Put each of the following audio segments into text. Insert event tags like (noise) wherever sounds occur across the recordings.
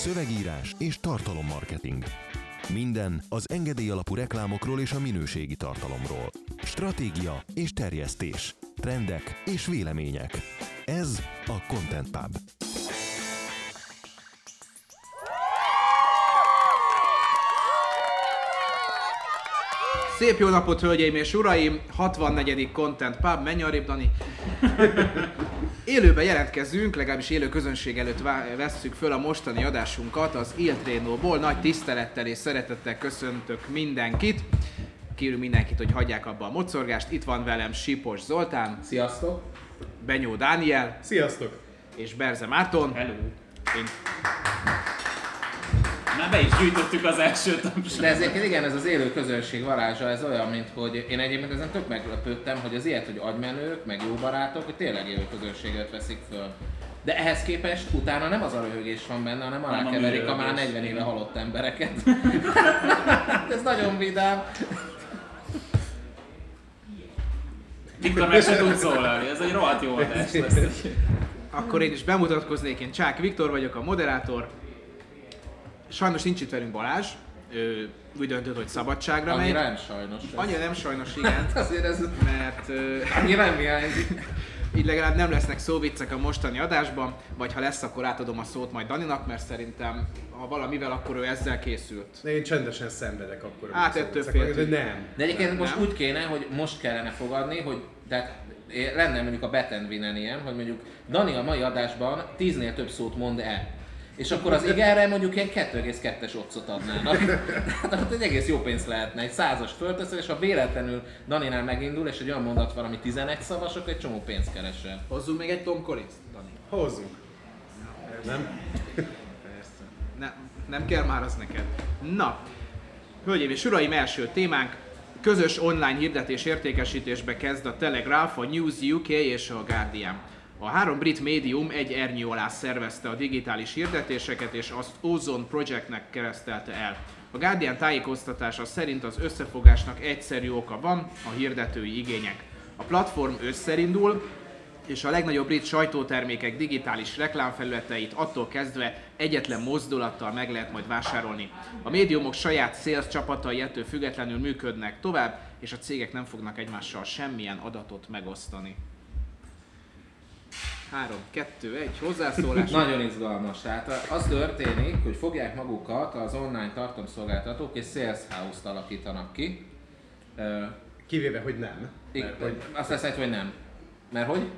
szövegírás és tartalommarketing. Minden az engedély alapú reklámokról és a minőségi tartalomról. Stratégia és terjesztés. Trendek és vélemények. Ez a Content Pub. Szép jó napot, hölgyeim és uraim! 64. Content Pub, menj arrébb, Dani! Élőben jelentkezünk, legalábbis élő közönség előtt vesszük föl a mostani adásunkat az Il Treno-ból. Nagy tisztelettel és szeretettel köszöntök mindenkit. Kérünk mindenkit, hogy hagyják abba a mocorgást. Itt van velem Sipos Zoltán, Sziasztok! Benyó Dániel Sziasztok! és Berze Márton. Hello. Én Már be is gyűjtöttük az első tapsot. De ezért igen, ez az élő közönség varázsa, ez olyan, mint hogy én egyébként ezen tök meglepődtem, hogy az ilyet, hogy agymenők, meg jó barátok, hogy tényleg élő közönséget veszik föl. De ehhez képest utána nem az a röhögés van benne, hanem a alákeverik a már műröhögés. 40 éve halott embereket. (laughs) (laughs) ez nagyon vidám. Viktor meg se tud szólalni, ez egy rohadt jó adás lesz. Akkor én is bemutatkoznék, én Csák Viktor vagyok, a moderátor. Sajnos nincs itt velünk Balázs, ő úgy döntött, hogy szabadságra megy. Annyira nem sajnos. ez. Annyira nem sajnos, igen, (laughs) Azért ez mert ö, annyira nem hiányzik. (laughs) így legalább nem lesznek szóviccek a mostani adásban, vagy ha lesz, akkor átadom a szót majd Daninak, mert szerintem ha valamivel, akkor ő ezzel készült. De én csendesen szenvedek akkor. Hát, ettől féltünk. De nem. De egyébként Nem, most nem. úgy kéne, hogy most kellene fogadni, hogy tehát eh, lenne mondjuk a Bet and Win-en ilyen, hogy mondjuk Dani a mai adásban 10-nél több szót mond el. És akkor az igenre mondjuk ilyen 2,2-es otcot adnának. Tehát egy egész jó pénz lehetne. Egy százas fölteszel, és ha véletlenül Daninál megindul, és egy olyan mondat van, ami 11 szavas, akkor egy csomó pénzt keresel. Hozzunk még egy Tom Collins, Dani. Hozzunk. Nem? Persze. Ne, nem kell már az neked. Na, hölgyeim és uraim, első témánk. Közös online hirdetés értékesítésbe kezd a Telegraph, a News UK és a Guardian. A három brit médium egy ernyő alá szervezte a digitális hirdetéseket, és azt Ozone Projectnek keresztelte el. A Guardian tájékoztatása szerint az összefogásnak egyszerű oka van, a hirdetői igények. A platform összerindul, és a legnagyobb brit sajtótermékek digitális reklámfelületeit attól kezdve egyetlen mozdulattal meg lehet majd vásárolni. A médiumok saját sales csapatai ettől függetlenül működnek tovább, és a cégek nem fognak egymással semmilyen adatot megosztani. 3, 2, 1, hozzászólás. Nagyon izgalmas. Tehát az történik, hogy fogják magukat az online tartalomszolgáltatók és sales house-t alakítanak ki. Kivéve, hogy nem. Mert hogy, azt lesz, hogy nem. Mert hogy?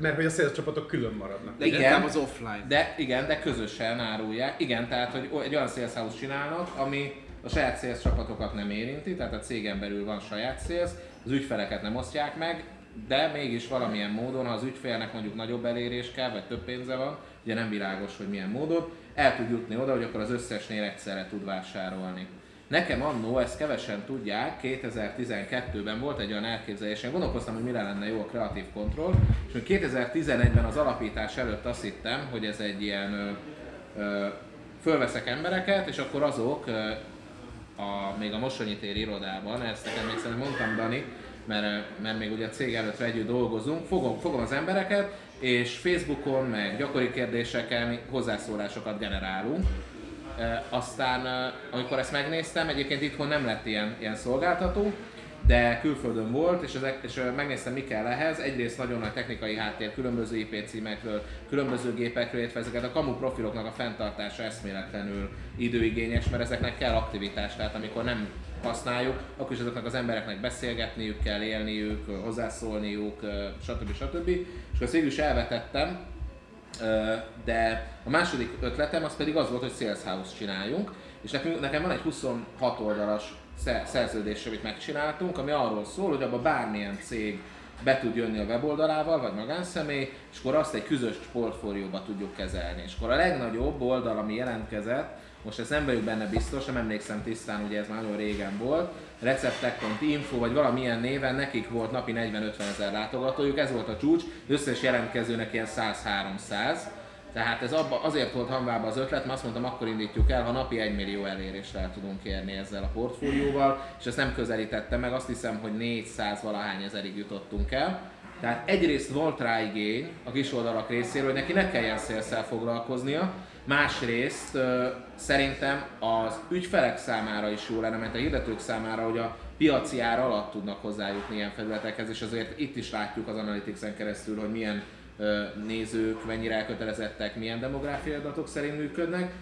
mert hogy a sales csapatok külön maradnak. De igen. az offline. De igen, de közösen árulják. Igen, tehát hogy egy olyan sales house csinálnak, ami a saját sales csapatokat nem érinti, tehát a cégen belül van saját sales, az ügyfeleket nem osztják meg, de mégis valamilyen módon, ha az ügyfélnek mondjuk nagyobb elérés kell, vagy több pénze van, ugye nem világos, hogy milyen módon, el tud jutni oda, hogy akkor az összesnél egyszerre tud vásárolni. Nekem annó, ezt kevesen tudják, 2012-ben volt egy olyan elképzelésem, gondolkoztam, hogy mire lenne jó a kreatív kontroll, és még 2011-ben az alapítás előtt azt hittem, hogy ez egy ilyen ö, ö, fölveszek embereket, és akkor azok ö, a, még a Mosonyi tér irodában, ezt nekem még szerintem mondtam Dani, mert, mert még ugye a cég előtt együtt dolgozunk, fogom, fogom az embereket, és Facebookon, meg gyakori kérdéseken mi hozzászólásokat generálunk. Aztán, amikor ezt megnéztem, egyébként itthon nem lett ilyen, ilyen szolgáltató, de külföldön volt, és, ezek, és megnéztem, mi kell ehhez. Egyrészt nagyon nagy technikai háttér, különböző IP címekről, különböző gépekről, illetve ezeket a kamu profiloknak a fenntartása eszméletlenül időigényes, mert ezeknek kell aktivitás, tehát amikor nem használjuk, akkor is azoknak az embereknek beszélgetniük kell, élniük, hozzászólniuk, stb. stb. És azt végül is elvetettem, de a második ötletem az pedig az volt, hogy Sales House csináljunk, és nekünk, nekem van egy 26 oldalas szerződés, amit megcsináltunk, ami arról szól, hogy abba bármilyen cég be tud jönni a weboldalával, vagy magánszemély, és akkor azt egy közös portfólióba tudjuk kezelni. És akkor a legnagyobb oldal, ami jelentkezett, most ezt nem vagyok benne biztos, nem emlékszem tisztán, ugye ez már nagyon régen volt, receptek.info vagy valamilyen néven nekik volt napi 40-50 ezer látogatójuk, ez volt a csúcs, összes jelentkezőnek ilyen 100-300, tehát ez abba, azért volt hamvába az ötlet, mert azt mondtam, akkor indítjuk el, ha napi 1 millió elérésre el tudunk érni ezzel a portfólióval, és ezt nem közelítettem meg, azt hiszem, hogy 400 valahány ezerig jutottunk el, Tehát egyrészt volt rá igény a kis oldalak részéről, hogy neki ne kelljen szélszel foglalkoznia, másrészt szerintem az ügyfelek számára is jó lenne, mert a hirdetők számára, hogy a piaci ár alatt tudnak hozzájutni ilyen felületekhez, és azért itt is látjuk az Analytics-en keresztül, hogy milyen nézők mennyire elkötelezettek, milyen demográfiai adatok szerint működnek.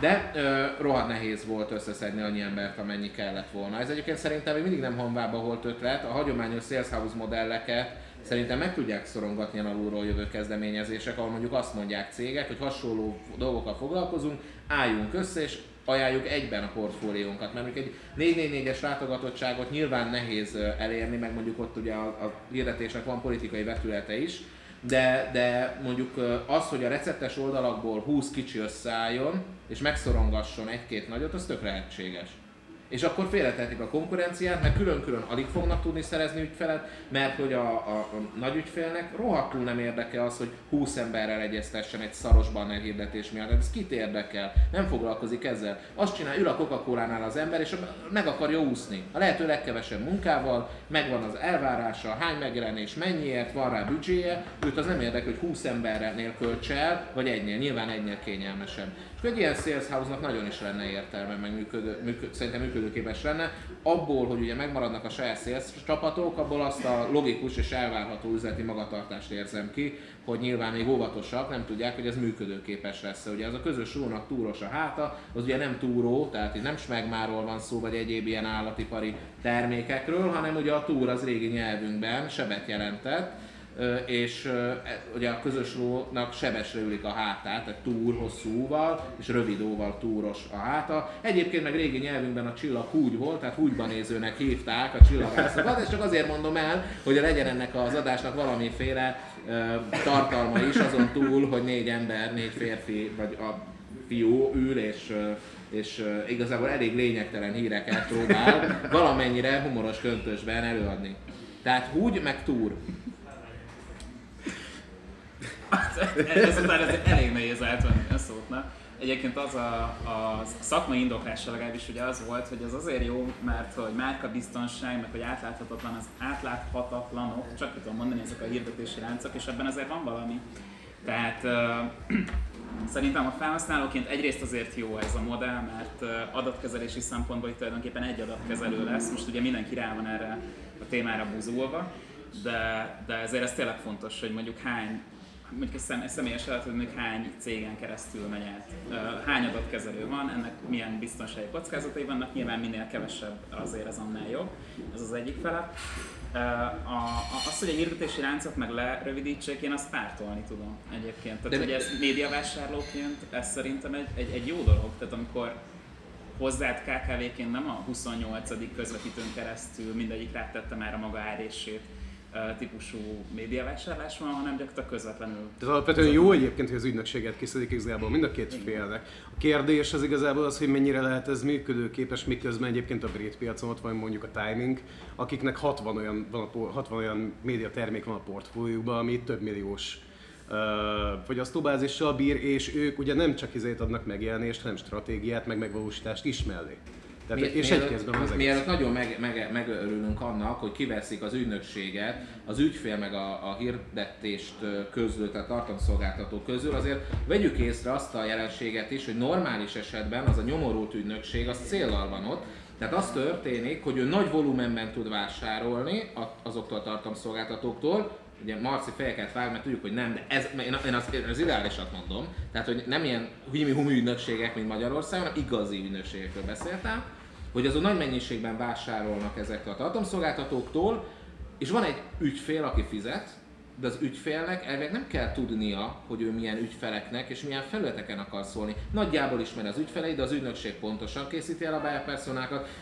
De ö, rohadt nehéz volt összeszedni annyi embert, amennyi kellett volna. Ez egyébként szerintem még mindig nem honvába volt ötlet. A hagyományos sales house modelleket szerintem meg tudják szorongatni a alulról jövő kezdeményezések, ahol mondjuk azt mondják cégek, hogy hasonló dolgokkal foglalkozunk, álljunk össze és ajánljuk egyben a portfóliónkat, mert mondjuk egy 444-es látogatottságot nyilván nehéz elérni, meg mondjuk ott ugye a, a hirdetésnek van politikai vetülete is, de, de mondjuk az, hogy a receptes oldalakból 20 kicsi összeálljon, és megszorongasson egy-két nagyot, az tök lehetséges. És akkor félretehetik a konkurenciát, mert külön-külön alig fognak tudni szerezni ügyfelet, mert hogy a, a, a nagy ügyfélnek rohadtul nem érdekel az, hogy 20 emberrel egyeztessen egy szaros banner hirdetés miatt. Ez kit érdekel? Nem foglalkozik ezzel. Azt csinál, ül a coca az ember, és meg akarja úszni. A lehető legkevesebb munkával, megvan az elvárása, hány megjelenés, mennyiért, van rá büdzséje, őt az nem érdekel, hogy 20 embernél költse el, vagy egynél, nyilván egynél kényelmesebb. És egy ilyen sales nagyon is lenne értelme, meg működő, működ, szerintem működőképes lenne. Abból, hogy ugye megmaradnak a saját sales csapatok, abból azt a logikus és elvárható üzleti magatartást érzem ki, hogy nyilván még óvatosak, nem tudják, hogy ez működőképes lesz. Ugye az a közös lónak túros a háta, az ugye nem túró, tehát itt nem smegmáról van szó, vagy egyéb ilyen állatipari termékekről, hanem ugye a túr az régi nyelvünkben sebet jelentett, és e- ugye a közös lónak sebesre ülik a hátát, tehát túr hosszúval, és rövid óval túros a háta. Egyébként meg régi nyelvünkben a csillag húgy volt, tehát húgyban nézőnek hívták a csillagászokat, és csak azért mondom el, hogy legyen ennek az adásnak valamiféle tartalma is, azon túl, hogy négy ember, négy férfi, vagy a fiú ül, és és igazából elég lényegtelen híreket próbál valamennyire humoros köntösben előadni. Tehát húgy meg túr. Ezután ez elég nehéz átvenni a szót, na. Egyébként az a, a szakmai indoklása legalábbis ugye az volt, hogy az azért jó, mert hogy márkabiztonság, meg hogy átláthatatlan, az átláthatatlanok, csak ki tudom mondani ezek a hirdetési láncok, és ebben azért van valami. Tehát uh, (clears throat) szerintem a felhasználóként egyrészt azért jó ez a modell, mert adatkezelési szempontból itt tulajdonképpen egy adatkezelő lesz, most ugye mindenki rá van erre a témára buzulva, de, de ezért ez tényleg fontos, hogy mondjuk hány mondjuk egy, szem, egy személyes adat, hogy mondjuk hány cégen keresztül megy át, hány adatkezelő van, ennek milyen biztonsági kockázatai vannak, nyilván minél kevesebb azért az annál jobb, ez az egyik fele. A, a, az, hogy a hirdetési láncot meg lerövidítsék, én azt pártolni tudom egyébként. Tehát, De- hogy ez médiavásárlóként, ez szerintem egy, egy, egy jó dolog. Tehát amikor hozzád KKV-ként nem a 28. közvetítőn keresztül mindegyik rátette már a maga árését típusú médiavásárlás van, hanem gyakorlatilag közvetlenül. Ez alapvetően jó egyébként, hogy az ügynökséget kiszedik igazából mind a két félnek. A kérdés az igazából az, hogy mennyire lehet ez működőképes, miközben egyébként a brit piacon ott van mondjuk a timing, akiknek 60 olyan, van a, por- 60 olyan média termék van a portfóliójukban, ami több milliós fogyasztóbázissal bír, és ők ugye nem csak izét adnak megjelenést, hanem stratégiát, meg megvalósítást is mellé. Tehát, Mi- és egy kézben egész. Mielőtt nagyon meg, meg, megörülünk annak, hogy kiveszik az ügynökséget, az ügyfél meg a, a hirdetést közlő, tehát tartalomszolgáltató közül, azért vegyük észre azt a jelenséget is, hogy normális esetben az a nyomorult ügynökség az céllal van ott, tehát az történik, hogy ő nagy volumenben tud vásárolni azoktól a tartalomszolgáltatóktól, ugye Marci fejeket vág, mert tudjuk, hogy nem, de ez, én, én, az, én az ideálisat mondom, tehát hogy nem ilyen hülymi humi ügynökségek, mint Magyarországon, hanem igazi ügynökségekről beszéltem, hogy azon nagy mennyiségben vásárolnak ezektől a tartalomszolgáltatóktól, és van egy ügyfél, aki fizet, de az ügyfélnek elvileg nem kell tudnia, hogy ő milyen ügyfeleknek és milyen felületeken akar szólni. Nagyjából ismeri az ügyfeleit, de az ügynökség pontosan készíti el a buyer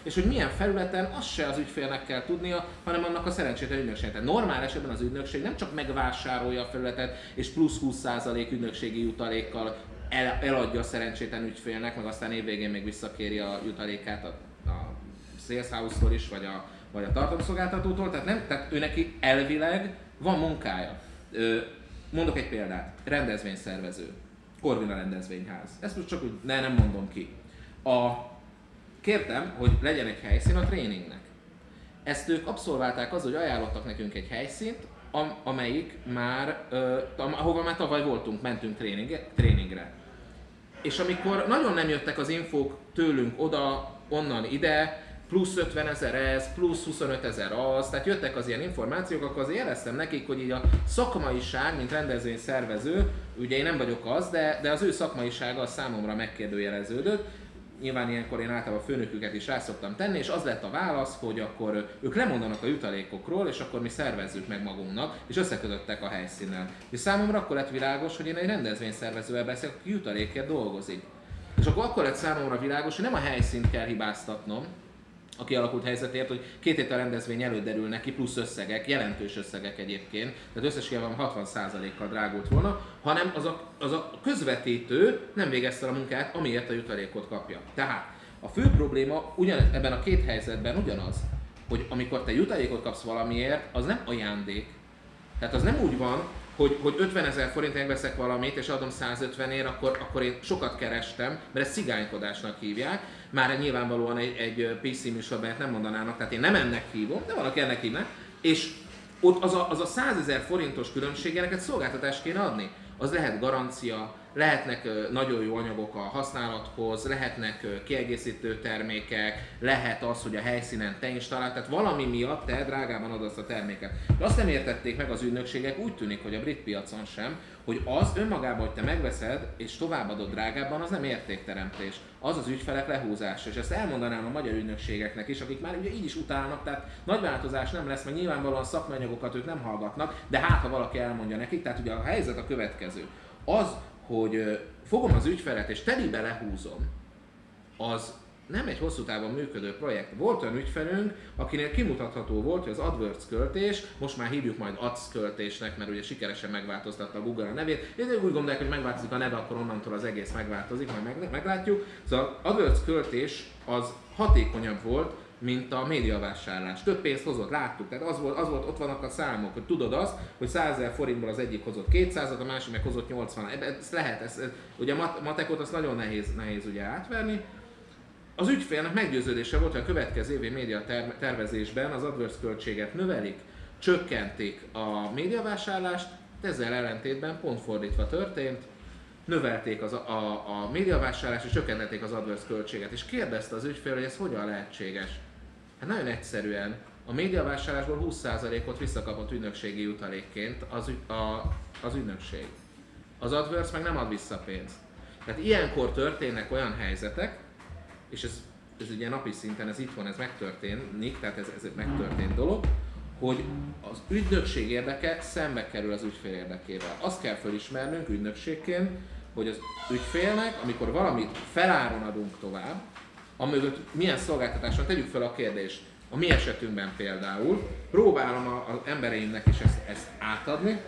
és hogy milyen felületen, azt se az ügyfélnek kell tudnia, hanem annak a szerencsétlen ügynökségnek. Tehát normál esetben az ügynökség nem csak megvásárolja a felületet, és plusz 20% ügynökségi jutalékkal el, eladja a szerencsétlen ügyfélnek, meg aztán évvégén még visszakéri a jutalékát a, a sales house-tól is, vagy a, vagy a tartalomszolgáltatótól, tehát, nem, tehát ő neki elvileg van munkája. Ö, mondok egy példát, rendezvényszervező, Corvina rendezvényház. Ezt most csak úgy, ne, nem mondom ki. A, kértem, hogy legyen egy helyszín a tréningnek. Ezt ők abszolválták az, hogy ajánlottak nekünk egy helyszínt, am, amelyik már, ö, ahova már tavaly voltunk, mentünk tréning, tréningre. És amikor nagyon nem jöttek az infók tőlünk oda, onnan ide, plusz 50 ezer ez, plusz 25 ezer az, tehát jöttek az ilyen információk, akkor azért jeleztem nekik, hogy így a szakmaiság, mint rendezvény szervező, ugye én nem vagyok az, de, de az ő szakmaisága a számomra megkérdőjeleződött, nyilván ilyenkor én általában a főnöküket is rá szoktam tenni, és az lett a válasz, hogy akkor ők lemondanak a jutalékokról, és akkor mi szervezzük meg magunknak, és összekötöttek a helyszínen. És számomra akkor lett világos, hogy én egy rendezvényszervezővel beszélek, aki jutalékért dolgozik. És akkor akkor lett számomra világos, hogy nem a helyszínt kell hibáztatnom, a kialakult helyzetért, hogy két héttel rendezvény előtt derül neki plusz összegek, jelentős összegek egyébként, tehát összességében 60%-kal drágult volna, hanem az a, az a közvetítő nem végezte a munkát, amiért a jutalékot kapja. Tehát a fő probléma ugyan, ebben a két helyzetben ugyanaz, hogy amikor te jutalékot kapsz valamiért, az nem ajándék. Tehát az nem úgy van, hogy, hogy 50 ezer forintért veszek valamit, és adom 150 ér, akkor, akkor én sokat kerestem, mert ezt cigánykodásnak hívják. Már nyilvánvalóan egy, egy PC műsorban nem mondanának, tehát én nem ennek hívom, de valaki ennek hívnak. És ott az a, az a 100 ezer forintos különbséget szolgáltatást kéne adni. Az lehet garancia, lehetnek nagyon jó anyagok a használathoz, lehetnek kiegészítő termékek, lehet az, hogy a helyszínen te installál, tehát valami miatt te drágában adod a terméket. De azt nem értették meg az ügynökségek, úgy tűnik, hogy a brit piacon sem, hogy az önmagában, hogy te megveszed és továbbadod drágábban, az nem értékteremtés. Az az ügyfelek lehúzása. És ezt elmondanám a magyar ügynökségeknek is, akik már ugye így is utálnak, tehát nagy változás nem lesz, mert nyilvánvalóan szakmanyagokat ők nem hallgatnak, de hát ha valaki elmondja nekik, tehát ugye a helyzet a következő. Az, hogy fogom az ügyfelet és telibe lehúzom, az nem egy hosszú távon működő projekt. Volt olyan ügyfelünk, akinél kimutatható volt, hogy az AdWords költés, most már hívjuk majd Ads költésnek, mert ugye sikeresen megváltoztatta a Google a nevét. Én úgy gondolják, hogy megváltozik a neve, akkor onnantól az egész megváltozik, majd meglátjuk. Szóval az AdWords költés az hatékonyabb volt, mint a médiavásárlás. Több pénzt hozott, láttuk, tehát az volt, az volt, ott vannak a számok, hogy tudod azt, hogy 100 ezer forintból az egyik hozott 200 a másik meg hozott 80 ez lehet, ez, ez, ugye a matekot az nagyon nehéz, nehéz ugye átverni. Az ügyfélnek meggyőződése volt, hogy a következő évi média tervezésben az AdWords költséget növelik, csökkentik a médiavásárlást, ezzel ellentétben pont fordítva történt, növelték az, a, a, a médiavásárlást és csökkentették az AdWords költséget. És kérdezte az ügyfél, hogy ez hogyan lehetséges. Hát nagyon egyszerűen, a médiavásárlásból 20%-ot visszakapott ügynökségi jutalékként az, a, az ügynökség. Az AdWords meg nem ad vissza pénzt. Tehát ilyenkor történnek olyan helyzetek, és ez, ez ugye napi szinten, ez itthon ez megtörténik, tehát ez, ez egy megtörtént dolog, hogy az ügynökség érdeke szembe kerül az ügyfél érdekével. Azt kell felismernünk ügynökségként, hogy az ügyfélnek, amikor valamit feláron adunk tovább, amögött milyen szolgáltatás tegyük fel a kérdést. A mi esetünkben például próbálom az embereimnek is ezt, ezt átadni,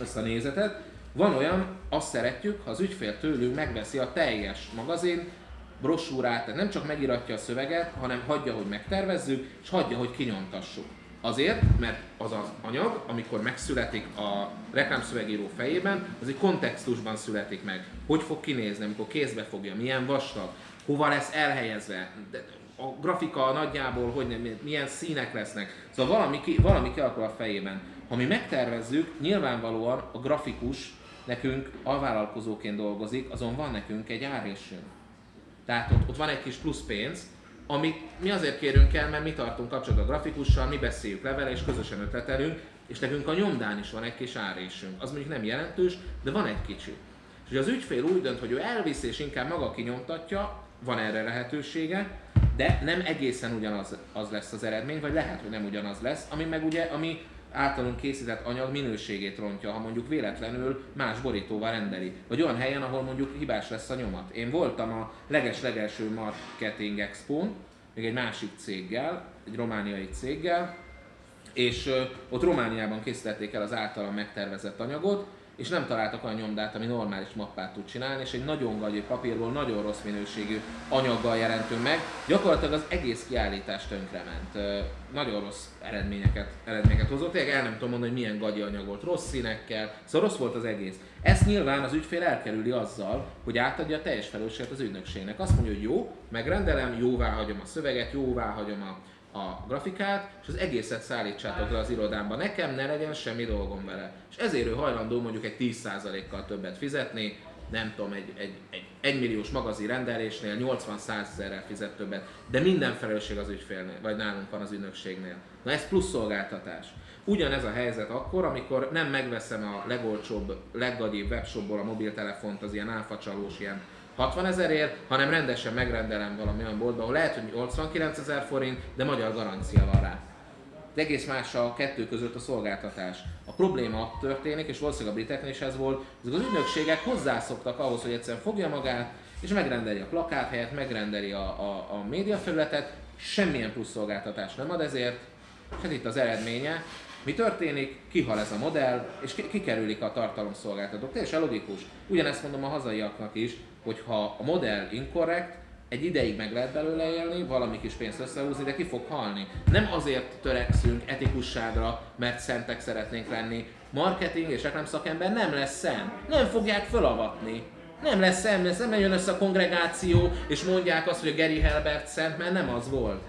ezt a nézetet. Van olyan, azt szeretjük, ha az ügyfél tőlünk megveszi a teljes magazin, brosúrát, tehát nem csak megiratja a szöveget, hanem hagyja, hogy megtervezzük, és hagyja, hogy kinyomtassuk. Azért, mert az az anyag, amikor megszületik a reklámszövegíró fejében, az egy kontextusban születik meg. Hogy fog kinézni, amikor kézbe fogja, milyen vastag, hova lesz elhelyezve, a grafika nagyjából, hogy nem, milyen színek lesznek. Szóval valami, ki, valami kialakul a fejében. Ha mi megtervezzük, nyilvánvalóan a grafikus nekünk alvállalkozóként dolgozik, azon van nekünk egy árésünk. Tehát ott, ott van egy kis plusz pénz, amit mi azért kérünk el, mert mi tartunk kapcsolatban a grafikussal, mi beszéljük le vele, és közösen ötletelünk, és nekünk a nyomdán is van egy kis árésünk. Az mondjuk nem jelentős, de van egy kicsi. És az ügyfél úgy dönt, hogy ő elvisz és inkább maga kinyomtatja, van erre lehetősége, de nem egészen ugyanaz az lesz az eredmény, vagy lehet, hogy nem ugyanaz lesz, ami meg ugye, ami általunk készített anyag minőségét rontja, ha mondjuk véletlenül más borítóval rendeli. Vagy olyan helyen, ahol mondjuk hibás lesz a nyomat. Én voltam a leges-legelső Marketing expo még egy másik céggel, egy romániai céggel, és ott Romániában készítették el az általam megtervezett anyagot, és nem találtak olyan nyomdát, ami normális mappát tud csinálni, és egy nagyon gagyi papírból nagyon rossz minőségű anyaggal jelentünk meg. Gyakorlatilag az egész kiállítás tönkrement. Nagyon rossz eredményeket, eredményeket hozott. Tényleg el nem tudom mondani, hogy milyen gagyi anyag volt, rossz színekkel, szóval rossz volt az egész. Ezt nyilván az ügyfél elkerüli azzal, hogy átadja a teljes felelősséget az ügynökségnek. Azt mondja, hogy jó, megrendelem, jóvá hagyom a szöveget, jóvá hagyom a a grafikát, és az egészet szállítsátok le az irodámba. Nekem ne legyen semmi dolgom vele. És ezért ő hajlandó mondjuk egy 10%-kal többet fizetni, nem tudom, egy, egy, egy 1 milliós magazin rendelésnél 80-100 ezerrel fizet többet, de minden felelősség az ügyfélnél, vagy nálunk van az ügynökségnél. Na ez plusz szolgáltatás. Ugyanez a helyzet akkor, amikor nem megveszem a legolcsóbb, leggagyibb webshopból a mobiltelefont, az ilyen áfacsalós, ilyen 60 ezerért, hanem rendesen megrendelem valami olyan boltba, ahol lehet, hogy 89 ezer forint, de magyar garancia van rá. De egész más a kettő között a szolgáltatás. A probléma ott történik, és valószínűleg a briteknél is ez volt, hogy az ügynökségek hozzászoktak ahhoz, hogy egyszerűen fogja magát, és megrendeli a plakát helyet, megrendeli a, a, a médiafelületet, semmilyen plusz szolgáltatás nem ad ezért, és hát itt az eredménye, mi történik? Kihal ez a modell, és kikerülik a tartalomszolgáltatók. Teljesen logikus. Ugyanezt mondom a hazaiaknak is, hogy ha a modell inkorrekt, egy ideig meg lehet belőle élni, valami kis pénzt összehúzni, de ki fog halni. Nem azért törekszünk etikusságra, mert szentek szeretnénk lenni. Marketing és reklámszakember nem lesz szent. Nem fogják felavatni. Nem lesz szent, lesz, nem jön össze a kongregáció, és mondják azt, hogy a Gary Helbert szent, mert nem az volt.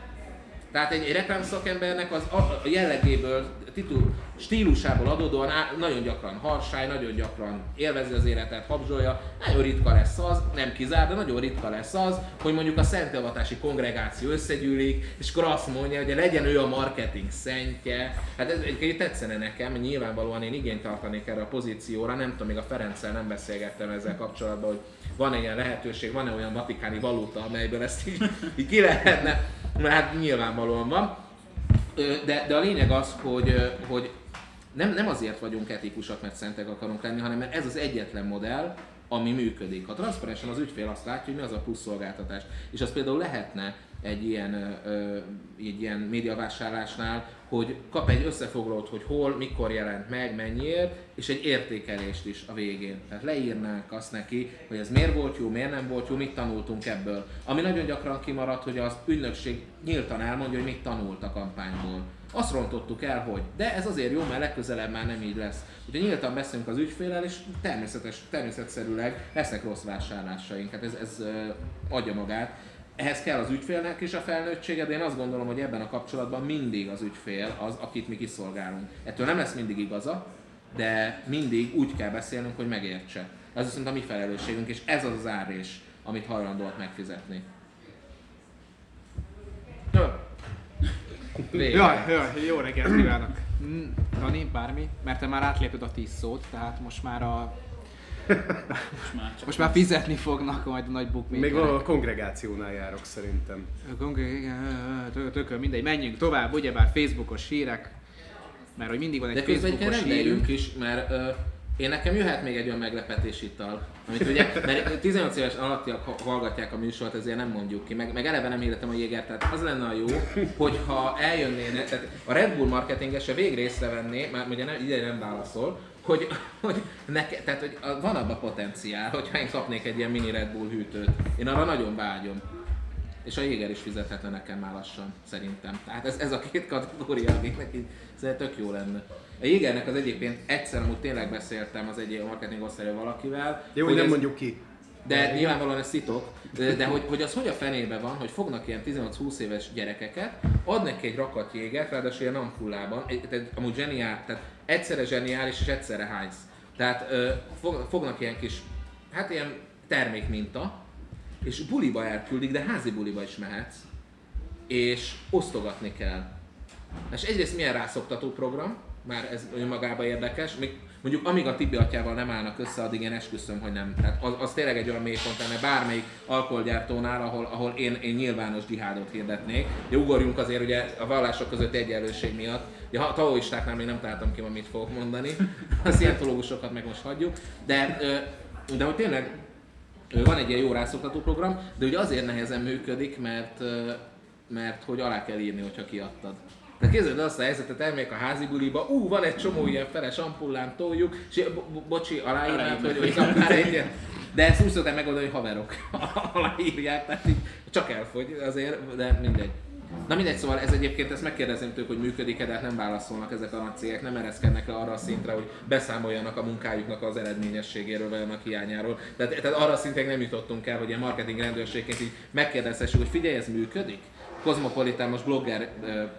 Tehát egy, egy reklámszakembernek az a jellegéből, titul, stílusából adódóan á, nagyon gyakran harsály, nagyon gyakran élvezi az életet, habzsolja. Nagyon ritka lesz az, nem kizár, de nagyon ritka lesz az, hogy mondjuk a szentavatási kongregáció összegyűlik, és akkor azt mondja, hogy legyen ő a marketing szentje. Hát ez egyébként tetszene nekem, nyilvánvalóan én igényt tartanék erre a pozícióra, nem tudom, még a Ferenccel nem beszélgettem ezzel kapcsolatban, hogy van-e ilyen lehetőség, van-e olyan vatikáni valuta, amelyből ezt így, így ki lehetne hát nyilvánvalóan van. De, de a lényeg az, hogy, hogy nem, nem azért vagyunk etikusak, mert szentek akarunk lenni, hanem mert ez az egyetlen modell, ami működik. Ha transzparensen az ügyfél azt látja, hogy mi az a plusz szolgáltatás. És az például lehetne egy ilyen, egy ilyen médiavásárlásnál, hogy kap egy összefoglalót, hogy hol, mikor jelent meg, mennyiért, és egy értékelést is a végén. Tehát leírnánk azt neki, hogy ez miért volt jó, miért nem volt jó, mit tanultunk ebből. Ami nagyon gyakran kimaradt, hogy az ügynökség nyíltan elmondja, hogy mit tanult a kampányból. Azt rontottuk el, hogy. De ez azért jó, mert legközelebb már nem így lesz. Ugye nyíltan beszélünk az ügyfélel, és természetes, természetszerűleg lesznek rossz vásárlásaink. Hát ez, ez adja magát ehhez kell az ügyfélnek is a felnőttsége, de én azt gondolom, hogy ebben a kapcsolatban mindig az ügyfél az, akit mi kiszolgálunk. Ettől nem lesz mindig igaza, de mindig úgy kell beszélnünk, hogy megértse. Ez viszont a mi felelősségünk, és ez az az árés, amit hajlandóak megfizetni. Jaj, jaj, jó reggelt kívánok! Dani, bármi? Mert te már átlépted a 10 szót, tehát most már a most már, Most már fizetni fognak majd a nagy bookmakerek. Még a kongregációnál járok szerintem. Tökön mindegy, menjünk tovább, ugyebár Facebookos hírek, mert hogy mindig van egy De Facebookos hírünk. is, mert uh, én nekem jöhet még egy olyan meglepetés ittal, amit ugye, mert 18 éves alattiak hallgatják a műsort, ezért nem mondjuk ki, meg, meg eleve nem hirdetem a jégert, tehát az lenne a jó, hogyha eljönnének, tehát a Red Bull marketingese végre észrevenné, már ugye nem, ide nem válaszol, hogy, hogy, neke, tehát, hogy van abban potenciál, hogyha én kapnék egy ilyen mini Red Bull hűtőt. Én arra nagyon vágyom. És a Jéger is fizethetne nekem már lassan, szerintem. Tehát ez, ez a két kategória, akiknek így tök jó lenne. A Jégernek az egyébként egyszer amúgy tényleg beszéltem az egy marketing osztályról valakivel. Jó, hogy nem ez, mondjuk ki. De nyilvánvalóan ez szitok, de, de hogy, hogy az hogy a fenébe van, hogy fognak ilyen 18-20 éves gyerekeket, ad neki egy rakat jégert, ráadásul ilyen ampullában, egy, egy, amúgy zseniál, tehát egyszerre zseniális és egyszerre hánysz. Tehát ö, fog, fognak ilyen kis, hát ilyen termékminta, és buliba elküldik, de házi buliba is mehetsz, és osztogatni kell. És egyrészt milyen rászoktató program, már ez önmagában érdekes, még mondjuk amíg a Tibi atyával nem állnak össze, addig én esküszöm, hogy nem. Tehát az, az tényleg egy olyan mélypont lenne bármelyik alkoholgyártónál, ahol, ahol én, én nyilvános gyihádot hirdetnék. De ugorjunk azért ugye a vallások között egyenlőség miatt. Ugye a taoistáknál még nem találtam ki, mit fogok mondani. A szientológusokat meg most hagyjuk. De, de hogy tényleg van egy ilyen jó rászoktató program, de ugye azért nehezen működik, mert, mert hogy alá kell írni, hogyha kiadtad. De képzeld azt a helyzetet, elmegyek a házi buliba, ú, van egy csomó ilyen feles ampullám, toljuk, és bo- bocsi, aláírnád, hogy, hogy kapnál egyet. De ezt úgy szoktam megoldani, hogy haverok (laughs) aláírják, tehát így csak elfogy azért, de mindegy. Na mindegy, szóval ez egyébként, ezt megkérdezem tőlük, hogy működik-e, de hát nem válaszolnak ezek a nagy cégek, nem ereszkednek le arra a szintre, hogy beszámoljanak a munkájuknak az eredményességéről, vagy annak hiányáról. Tehát, tehát arra a nem jutottunk el, hogy ilyen marketing rendőrségként így megkérdezhessük, hogy figyelj, ez működik? Cosmopolitan most blogger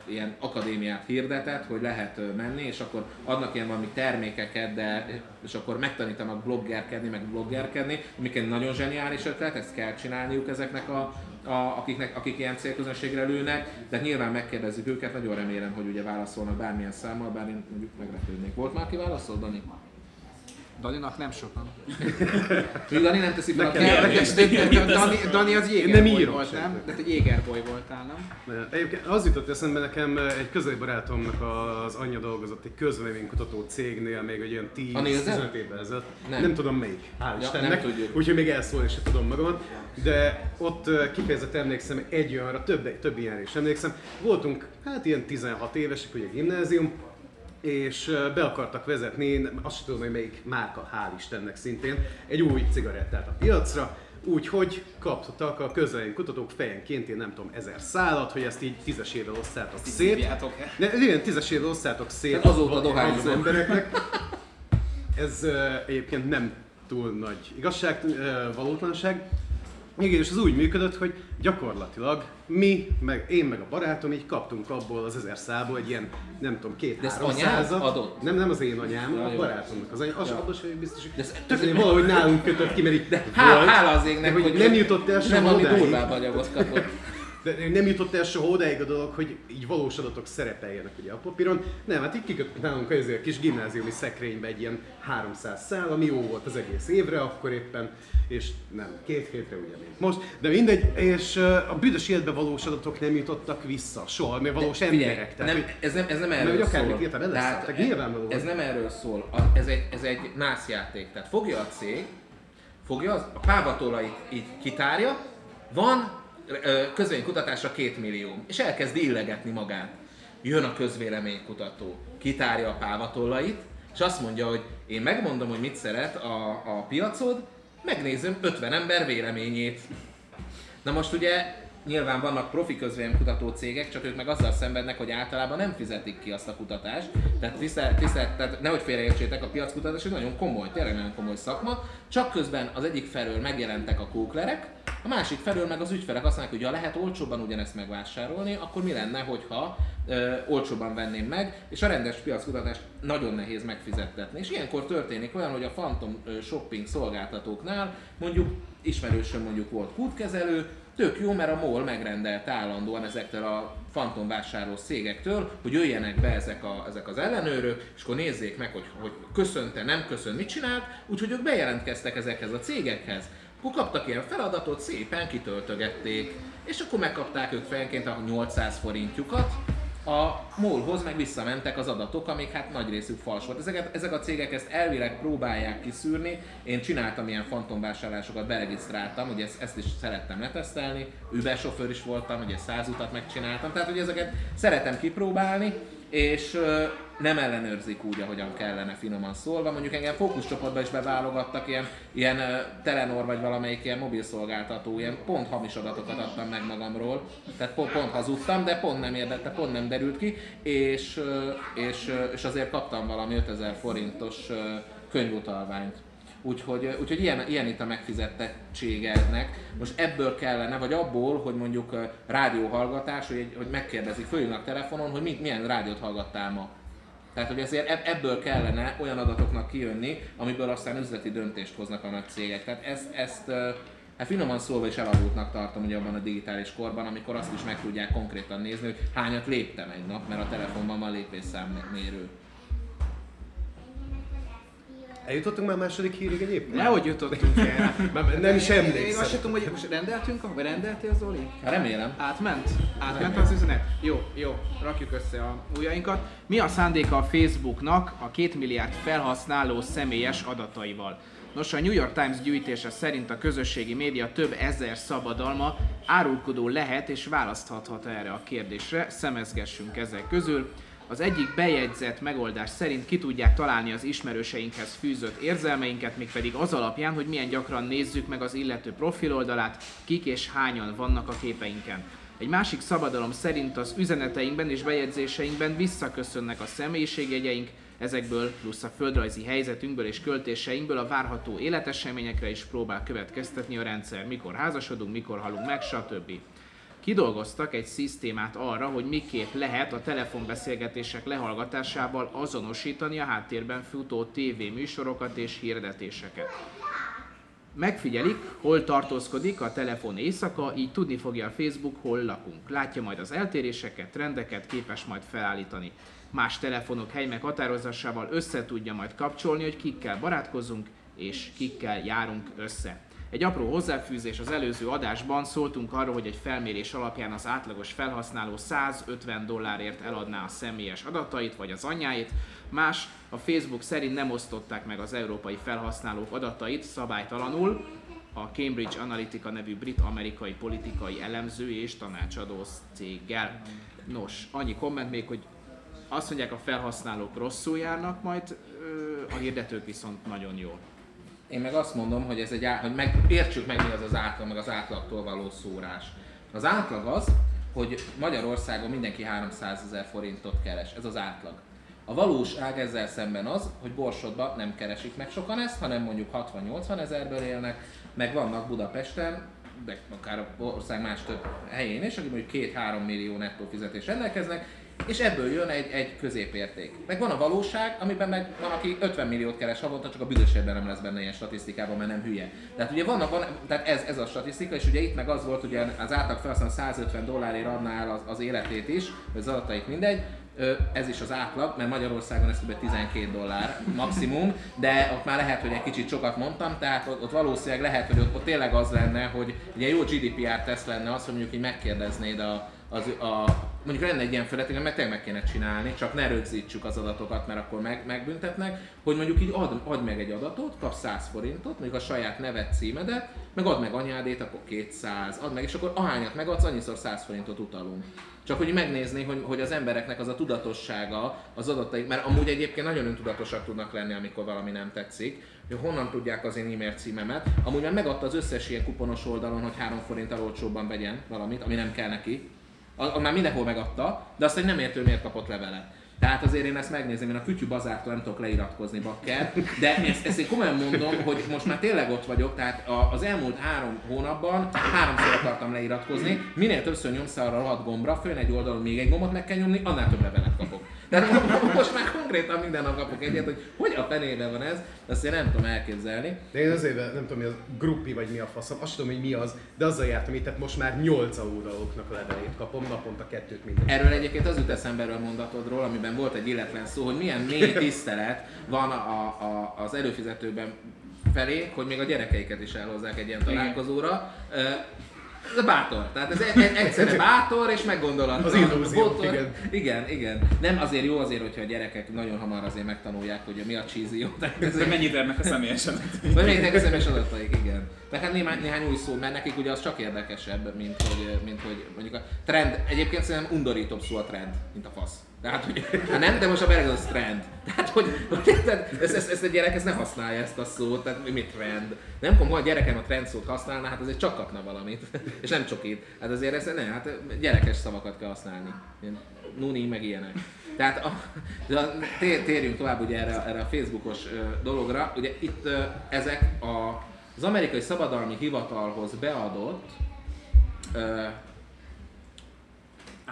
ilyen akadémiát hirdetett, hogy lehet menni, és akkor adnak ilyen valami termékeket, de és akkor megtanítanak bloggerkedni, meg bloggerkedni, amiket nagyon zseniális ötlet, ezt kell csinálniuk ezeknek a, a akiknek, akik ilyen célközönségre lőnek, de nyilván megkérdezzük őket, nagyon remélem, hogy ugye válaszolnak bármilyen számmal, bár én mondjuk meglepődnék. Volt már, aki válaszol, Dani? Daninak nem sokan. (laughs) Dani nem teszi fel a de- Dani, Dani az nem jégerboly volt, sem. nem? De te jégerboly voltál, nem? Ne, Egyébként az jutott eszembe nekem egy közeli barátomnak az anyja dolgozott egy közvéleménykutató cégnél még egy olyan A Nielsen? 10-15 évvel ezelőtt. Nem. Nem. tudom melyik, hál' Ja, Istennek. nem tudjuk. Úgyhogy még elszólni se tudom magamat. De ott ö, kifejezetten emlékszem egy olyanra, több, több ilyenre is emlékszem. Voltunk hát ilyen 16 évesek, ugye gimnázium, és be akartak vezetni, nem- azt sem tudom, hogy melyik márka, hál' Istennek szintén, egy új cigarettát a piacra, úgyhogy kaptak a közvélemény kutatók fejenként, én nem tudom, ezer szálat, hogy ezt így tízesével osztátok szét. Szívjátok-e? De igen, tízesével osztátok szét Tehát azóta az dohányzol. embereknek. Ez uh, egyébként nem túl nagy igazság, uh, valótlanság. Igen, és az úgy működött, hogy gyakorlatilag mi, meg én meg a barátom így kaptunk abból az ezer szából egy ilyen, nem tudom, két De ezt három anyád százat. adott? Nem, nem az én anyám, Ja, a barátomnak az anyám. Az Ja. abban sem biztos, hogy ez- tök, ez- valahogy nálunk kötött ki, mert De hál, volt. hála az égnek, De hogy nem jutott el nem sem valami odáig. durvább anyagot kapott. De nem jutott el soha odáig a dolog, hogy így valós adatok szerepeljenek ugye a papíron. Nem, hát így kikötött nálunk ezért a kis gimnáziumi szekrénybe egy ilyen 300 szál, ami jó volt az egész évre akkor éppen, és nem, két hétre ugye még most, de mindegy, és a büdös életbe valós adatok nem jutottak vissza, soha, mert valós Figyelj, emberek. Tehát, nem, ez, nem, ez nem Mert erről hogy akármit szól. írtam, beleszálltak, nyilvánvalóan. ez nem erről szól. A- Ez egy, ez egy nászjáték. Tehát fogja a cég, fogja az, a pávatolait így kitárja, van közvénykutatásra két millió, és elkezd illegetni magát. Jön a közvéleménykutató, kitárja a pávatollait, és azt mondja, hogy én megmondom, hogy mit szeret a, a piacod, megnézem 50 ember véleményét. Na most ugye nyilván vannak profi közvéleménykutató cégek, csak ők meg azzal szenvednek, hogy általában nem fizetik ki azt a kutatást. Tehát, tisztelt, tisztelt, tehát nehogy félreértsétek, a piackutatás egy nagyon komoly, tényleg nagyon komoly szakma, csak közben az egyik felől megjelentek a kóklerek, a másik felől meg az ügyfelek azt mondják, hogy ja, lehet olcsóbban ugyanezt megvásárolni, akkor mi lenne, hogyha ö, olcsóban venném meg, és a rendes piackutatást nagyon nehéz megfizettetni. És ilyenkor történik olyan, hogy a Phantom shopping szolgáltatóknál mondjuk ismerősöm mondjuk volt kútkezelő, tök jó, mert a MOL megrendelt állandóan ezektől a Phantom vásárló cégektől, hogy jöjjenek be ezek, a, ezek az ellenőrök, és akkor nézzék meg, hogy, hogy köszönte, nem köszön, mit csinált, úgyhogy ők bejelentkeztek ezekhez a cégekhez. Akkor kaptak ilyen feladatot, szépen kitöltögették, és akkor megkapták ők fejenként a 800 forintjukat, a MOL-hoz meg visszamentek az adatok, amik hát nagy részük fals volt. Ezeket, ezek a cégek ezt elvileg próbálják kiszűrni. Én csináltam ilyen fantomvásárlásokat, beregisztráltam, ugye ezt, ezt is szerettem letesztelni. Uber sofőr is voltam, ugye 100 utat megcsináltam, tehát ugye ezeket szeretem kipróbálni, és nem ellenőrzik úgy, ahogyan kellene finoman szólva. Mondjuk engem fókuszcsoportba is beválogattak, ilyen, ilyen Telenor vagy valamelyik ilyen mobil szolgáltató, ilyen pont hamis adatokat adtam meg magamról, tehát pont, pont hazudtam, de pont nem érdette, pont nem derült ki, és, és, és azért kaptam valami 5000 forintos könyvutalványt. Úgyhogy, úgyhogy ilyen, ilyen itt a megfizettettségednek. Most ebből kellene, vagy abból, hogy mondjuk rádióhallgatás, hogy, hogy megkérdezik, följönnek telefonon, hogy mit, milyen rádiót hallgattál ma. Tehát, hogy ezért ebb- ebből kellene olyan adatoknak kijönni, amiből aztán üzleti döntést hoznak a nagy cégek. Tehát ezt, ezt hát finoman szólva is elavultnak tartom ugye abban a digitális korban, amikor azt is meg tudják konkrétan nézni, hogy hányat léptem egy nap, mert a telefonban van lépésszámmérő. Eljutottunk már a második hírig egyébként? Nehogy jutottunk el. Már nem is Én azt sem emlékszem. tudom, hogy most rendeltünk, vagy rendeltél Zoli? Hát remélem. Átment? Átment az üzenet? Jó, jó, rakjuk össze a ujjainkat. Mi a szándéka a Facebooknak a 2 milliárd felhasználó személyes adataival? Nos, a New York Times gyűjtése szerint a közösségi média több ezer szabadalma árulkodó lehet és választhathat erre a kérdésre. Szemezgessünk ezek közül. Az egyik bejegyzett megoldás szerint ki tudják találni az ismerőseinkhez fűzött érzelmeinket, mégpedig az alapján, hogy milyen gyakran nézzük meg az illető profiloldalát, kik és hányan vannak a képeinken. Egy másik szabadalom szerint az üzeneteinkben és bejegyzéseinkben visszaköszönnek a személyiségjegyeink, ezekből plusz a földrajzi helyzetünkből és költéseinkből a várható életeseményekre is próbál következtetni a rendszer, mikor házasodunk, mikor halunk meg, stb. Kidolgoztak egy szisztémát arra, hogy miképp lehet a telefonbeszélgetések lehallgatásával azonosítani a háttérben futó tévéműsorokat és hirdetéseket. Megfigyelik, hol tartózkodik a telefon éjszaka, így tudni fogja a Facebook, hol lakunk. Látja majd az eltéréseket, trendeket, képes majd felállítani. Más telefonok hely meghatározásával össze tudja majd kapcsolni, hogy kikkel barátkozunk és kikkel járunk össze. Egy apró hozzáfűzés az előző adásban szóltunk arról, hogy egy felmérés alapján az átlagos felhasználó 150 dollárért eladná a személyes adatait vagy az anyjáit, más a Facebook szerint nem osztották meg az európai felhasználók adatait szabálytalanul, a Cambridge Analytica nevű brit-amerikai politikai elemző és tanácsadó céggel. Nos, annyi komment még, hogy azt mondják a felhasználók rosszul járnak, majd a hirdetők viszont nagyon jól. Én meg azt mondom, hogy ez egy, hogy meg, értsük meg mi az az átlag, meg az átlagtól való szórás. Az átlag az, hogy Magyarországon mindenki 300 ezer forintot keres. Ez az átlag. A valóság ezzel szemben az, hogy Borsodban nem keresik meg sokan ezt, hanem mondjuk 60-80 ezerből élnek, meg vannak Budapesten, de akár a ország más több helyén is, akik mondjuk 2-3 millió nettó fizetés rendelkeznek, és ebből jön egy, egy középérték. Meg van a valóság, amiben meg van, aki 50 milliót keres havonta, csak a büdösében nem lesz benne ilyen statisztikában, mert nem hülye. Tehát ugye vannak, van, tehát ez, ez a statisztika, és ugye itt meg az volt, hogy az átlag felhasználó 150 dollárért adná el az, az életét is, vagy az adatait mindegy, ez is az átlag, mert Magyarországon ez kb. 12 dollár maximum, de ott már lehet, hogy egy kicsit sokat mondtam, tehát ott, ott valószínűleg lehet, hogy ott, ott tényleg az lenne, hogy egy jó GDPR teszt lenne az, hogy mondjuk így megkérdeznéd a, az, a, mondjuk lenne egy ilyen feladatunk, meg tényleg meg kéne csinálni, csak ne rögzítsük az adatokat, mert akkor meg, megbüntetnek, hogy mondjuk így ad, ad meg egy adatot, kap 100 forintot, mondjuk a saját nevet, címedet, meg ad meg anyádét, akkor 200, ad meg, és akkor ahányat megadsz, annyiszor 100 forintot utalunk. Csak hogy megnézni, hogy, hogy az embereknek az a tudatossága az adatai, mert amúgy egyébként nagyon öntudatosak tudnak lenni, amikor valami nem tetszik, hogy honnan tudják az én e-mail címemet. Amúgy már megadta az összes ilyen kuponos oldalon, hogy 3 forint olcsóbban vegyen valamit, ami nem kell neki, a, már mindenhol megadta, de azt, hogy nem értő, miért kapott levelet. Tehát azért én ezt megnézem, én a kütyű bazártól nem tudok leiratkozni bakker, de ezt, ezt én komolyan mondom, hogy most már tényleg ott vagyok, tehát az elmúlt három hónapban háromszor akartam leiratkozni, minél többször nyomsz arra a gombra, főn egy oldalon még egy gombot meg kell nyomni, annál több levelet kapok. De most már konkrétan minden nap kapok egyet, hogy hogy a fenében van ez, azt én nem tudom elképzelni. De én azért nem tudom, mi az gruppi vagy mi a faszom, azt tudom, hogy mi az, de azzal jártam itt, tehát most már 8 oldaloknak a levelét kapom, naponta kettőt minden. Erről egyébként az jut eszembe erről a mondatodról, amiben volt egy illetlen szó, hogy milyen mély (laughs) tisztelet van a, a, az előfizetőben felé, hogy még a gyerekeiket is elhozzák egy ilyen találkozóra. Ez bátor. Tehát ez egy, egyszerre bátor és meggondolatlan. Az illúzió, bátor. igen. Igen, igen. Nem azért jó azért, hogyha a gyerekek nagyon hamar azért megtanulják, hogy mi a cheesy jó. Tehát ez mennyit érnek a személyes adatok. Vagy mennyit a személyes adataik, igen. Mert hát néhány, néhány új szó, mert nekik ugye az csak érdekesebb, mint hogy, mint hogy mondjuk a trend. Egyébként szerintem undorítóbb szó a trend, mint a fasz. Tehát, hogy, hát nem, de most a bereg az trend. Tehát, hogy, hogy tehát, ezt, ezt, ezt, a gyerek ezt ne használja ezt a szót, tehát mi trend. Nem, ha a gyerekem a trend szót használná, hát azért csak kapna valamit. (laughs) És nem csak itt. Hát azért ezt ne, hát gyerekes szavakat kell használni. Ilyen nuni, meg ilyenek. Tehát a, a, térjünk tovább ugye erre, erre a Facebookos dologra. Ugye itt ezek a, az amerikai szabadalmi hivatalhoz beadott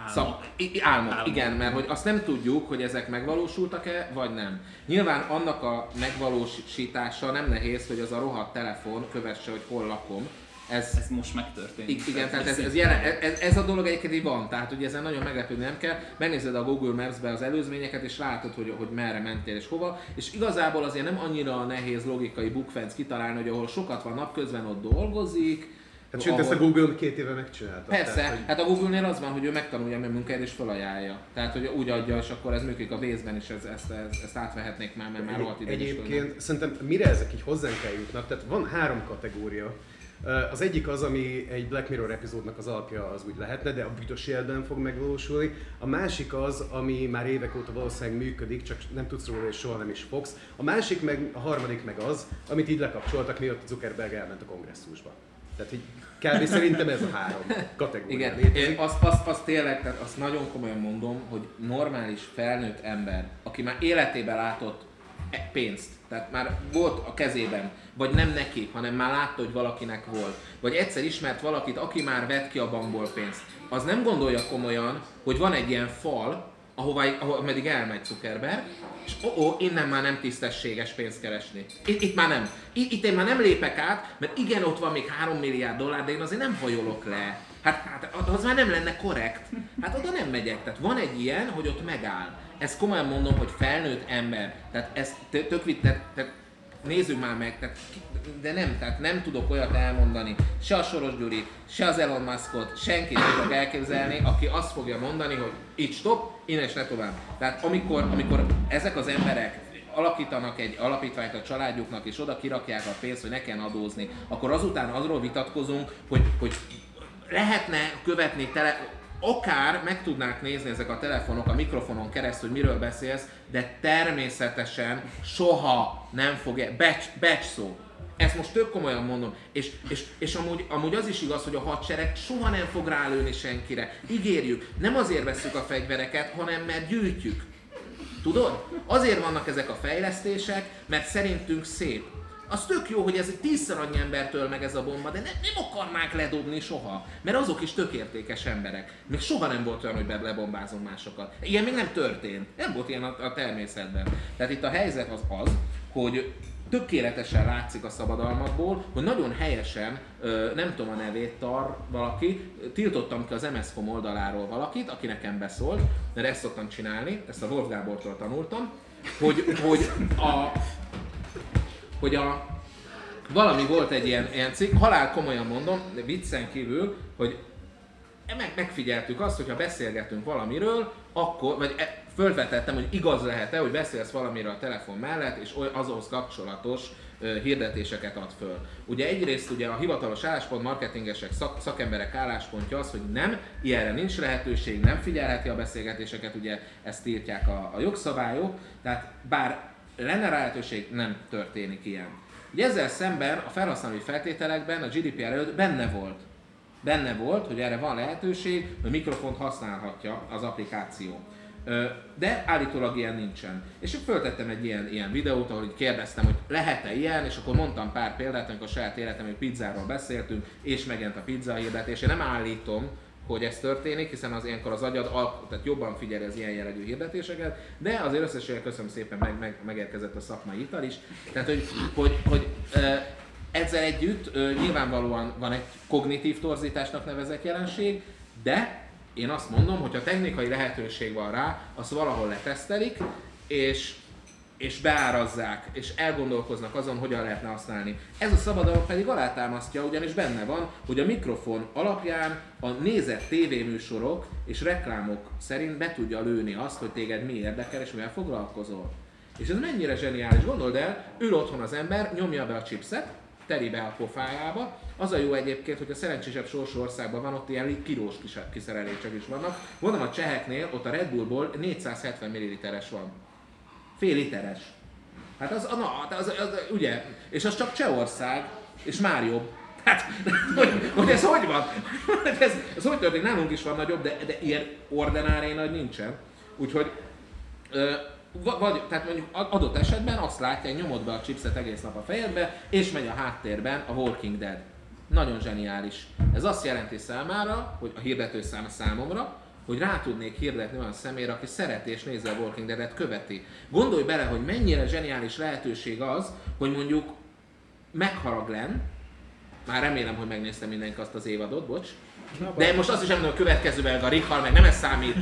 Álmok. Szak, álmok, álmok, igen, mert hogy azt nem tudjuk, hogy ezek megvalósultak-e, vagy nem. Nyilván annak a megvalósítása nem nehéz, hogy az a rohadt telefon kövesse, hogy hol lakom. Ez, ez most megtörtént. Igen, tehát ez, ez, jelen, ez, ez, a dolog egyébként így van, tehát ugye ezen nagyon meglepődni nem kell. Megnézed a Google Maps-be az előzményeket, és látod, hogy, hogy merre mentél és hova. És igazából azért nem annyira nehéz logikai bookfence kitalálni, hogy ahol sokat van napközben, ott dolgozik, Hát sőt, ezt a Google két éve megcsinálta. Persze, tehát, hogy... hát a Google-nél az van, hogy ő megtanulja a munkáját és felajánlja. Tehát, hogy úgy adja, és akkor ez működik a vészben is, ezt, ezt, ezt, ezt átvehetnék már, mert már rohadt ideges Egyébként szerintem mire ezek így hozzánk kell jutnak, tehát van három kategória. Az egyik az, ami egy Black Mirror epizódnak az alapja, az úgy lehetne, de a büdös életben fog megvalósulni. A másik az, ami már évek óta valószínűleg működik, csak nem tudsz róla és soha nem is fogsz. A másik meg, a harmadik meg az, amit így lekapcsoltak, miatt Zuckerberg elment a kongresszusba. Tehát, hogy kb. szerintem ez a három kategória. Igen, én azt, azt, azt tényleg, tehát azt nagyon komolyan mondom, hogy normális felnőtt ember, aki már életében látott e- pénzt. Tehát már volt a kezében, vagy nem neki, hanem már látta, hogy valakinek volt. Vagy egyszer ismert valakit, aki már vett ki a bankból pénzt. Az nem gondolja komolyan, hogy van egy ilyen fal, ahova, ahova meddig elmegy Zuckerberg, és ó, ó, innen már nem tisztességes pénzt keresni. Itt, itt már nem. Itt, itt én már nem lépek át, mert igen, ott van még 3 milliárd dollár, de én azért nem hajolok le. Hát, hát az már nem lenne korrekt. Hát oda nem megyek. Tehát van egy ilyen, hogy ott megáll. Ezt komolyan mondom, hogy felnőtt ember. Tehát ez tök tehát, tehát nézzük már meg, tehát, de nem, tehát nem tudok olyat elmondani, se a Soros Gyuri, se az Elon Muskot, senkit tudok elképzelni, aki azt fogja mondani, hogy itt stop, innen és ne tovább. Tehát amikor, amikor ezek az emberek alakítanak egy alapítványt a családjuknak, és oda kirakják a pénzt, hogy ne kell adózni, akkor azután azról vitatkozunk, hogy, hogy lehetne követni tele, akár meg tudnák nézni ezek a telefonok a mikrofonon keresztül, hogy miről beszélsz, de természetesen soha nem fogja, becs, becs szó. Ezt most tök komolyan mondom. És, és, és amúgy, amúgy az is igaz, hogy a hadsereg soha nem fog rálőni senkire. Ígérjük, nem azért veszük a fegyvereket, hanem mert gyűjtjük. Tudod? Azért vannak ezek a fejlesztések, mert szerintünk szép. Az tök jó, hogy ez egy tízszer annyi embertől meg ez a bomba, de ne, nem akarnák ledobni soha. Mert azok is tök értékes emberek. Még soha nem volt olyan, hogy lebombázunk másokat. Ilyen még nem történt. Nem volt ilyen a, a természetben. Tehát itt a helyzet az az, hogy tökéletesen látszik a szabadalmakból, hogy nagyon helyesen, nem tudom a nevét, tar valaki, tiltottam ki az MSZKOM oldaláról valakit, aki nekem beszólt, mert ezt szoktam csinálni, ezt a Wolf Gábortól tanultam, hogy, hogy a, hogy a, valami volt egy ilyen, ilyen cikk, halál komolyan mondom, de viccen kívül, hogy meg, megfigyeltük azt, hogyha beszélgetünk valamiről, akkor, vagy e, fölvetettem, hogy igaz lehet-e, hogy beszélsz valamiről a telefon mellett, és azhoz kapcsolatos ö, hirdetéseket ad föl. Ugye egyrészt ugye a hivatalos álláspont, marketingesek, szak, szakemberek álláspontja az, hogy nem, ilyenre nincs lehetőség, nem figyelheti a beszélgetéseket, ugye ezt írtják a, a jogszabályok, tehát bár lenne rá lehetőség, nem történik ilyen. Ugye ezzel szemben a felhasználói feltételekben a GDPR előtt benne volt, benne volt, hogy erre van lehetőség, hogy mikrofont használhatja az applikáció. De állítólag ilyen nincsen. És föltettem egy ilyen, ilyen videót, ahol kérdeztem, hogy lehet-e ilyen, és akkor mondtam pár példát, amikor a saját életem, hogy pizzáról beszéltünk, és megjelent a pizza hirdetés. Én nem állítom, hogy ez történik, hiszen az ilyenkor az agyad al- tehát jobban figyeli az ilyen jellegű hirdetéseket, de azért összességében köszönöm szépen, meg, meg, megérkezett a szakmai ital is. Tehát, hogy, hogy, hogy ezzel együtt nyilvánvalóan van egy kognitív torzításnak nevezett jelenség, de én azt mondom, hogy ha technikai lehetőség van rá, azt valahol letesztelik, és és beárazzák, és elgondolkoznak azon, hogyan lehetne használni. Ez a szabadalom pedig alátámasztja, ugyanis benne van, hogy a mikrofon alapján a nézett tévéműsorok és reklámok szerint be tudja lőni azt, hogy téged mi érdekel és mivel foglalkozol. És ez mennyire zseniális, gondold el, ül otthon az ember, nyomja be a chipset, teri be a pofájába. Az a jó egyébként, hogy a szerencsésebb sorsú országban van, ott ilyen kilós kis- kiszerelések is vannak. Mondom, a cseheknél ott a Red Bullból 470 ml-es van. Fél literes. Hát az, na, hát az, az, az, ugye, és az csak Csehország, és már jobb. Hát, (laughs) hogy, hogy ez hogy van? (laughs) Hát ez, ez hogy történik? Nálunk is van nagyobb, de, de ilyen ordinári nagy nincsen. Úgyhogy, ö, va- vagy, tehát mondjuk adott esetben azt látják, nyomod be a chipset egész nap a fejedbe, és megy a háttérben a Walking Dead. Nagyon zseniális. Ez azt jelenti számára, hogy a hirdető szám számomra, hogy rá tudnék hirdetni olyan személyre, aki szereti és nézze a Walking Dead-et, követi. Gondolj bele, hogy mennyire zseniális lehetőség az, hogy mondjuk megharag Glenn, már remélem, hogy megnézte mindenki azt az évadot, bocs. De most azt is említem, hogy a következővel a Rick meg nem ez számít.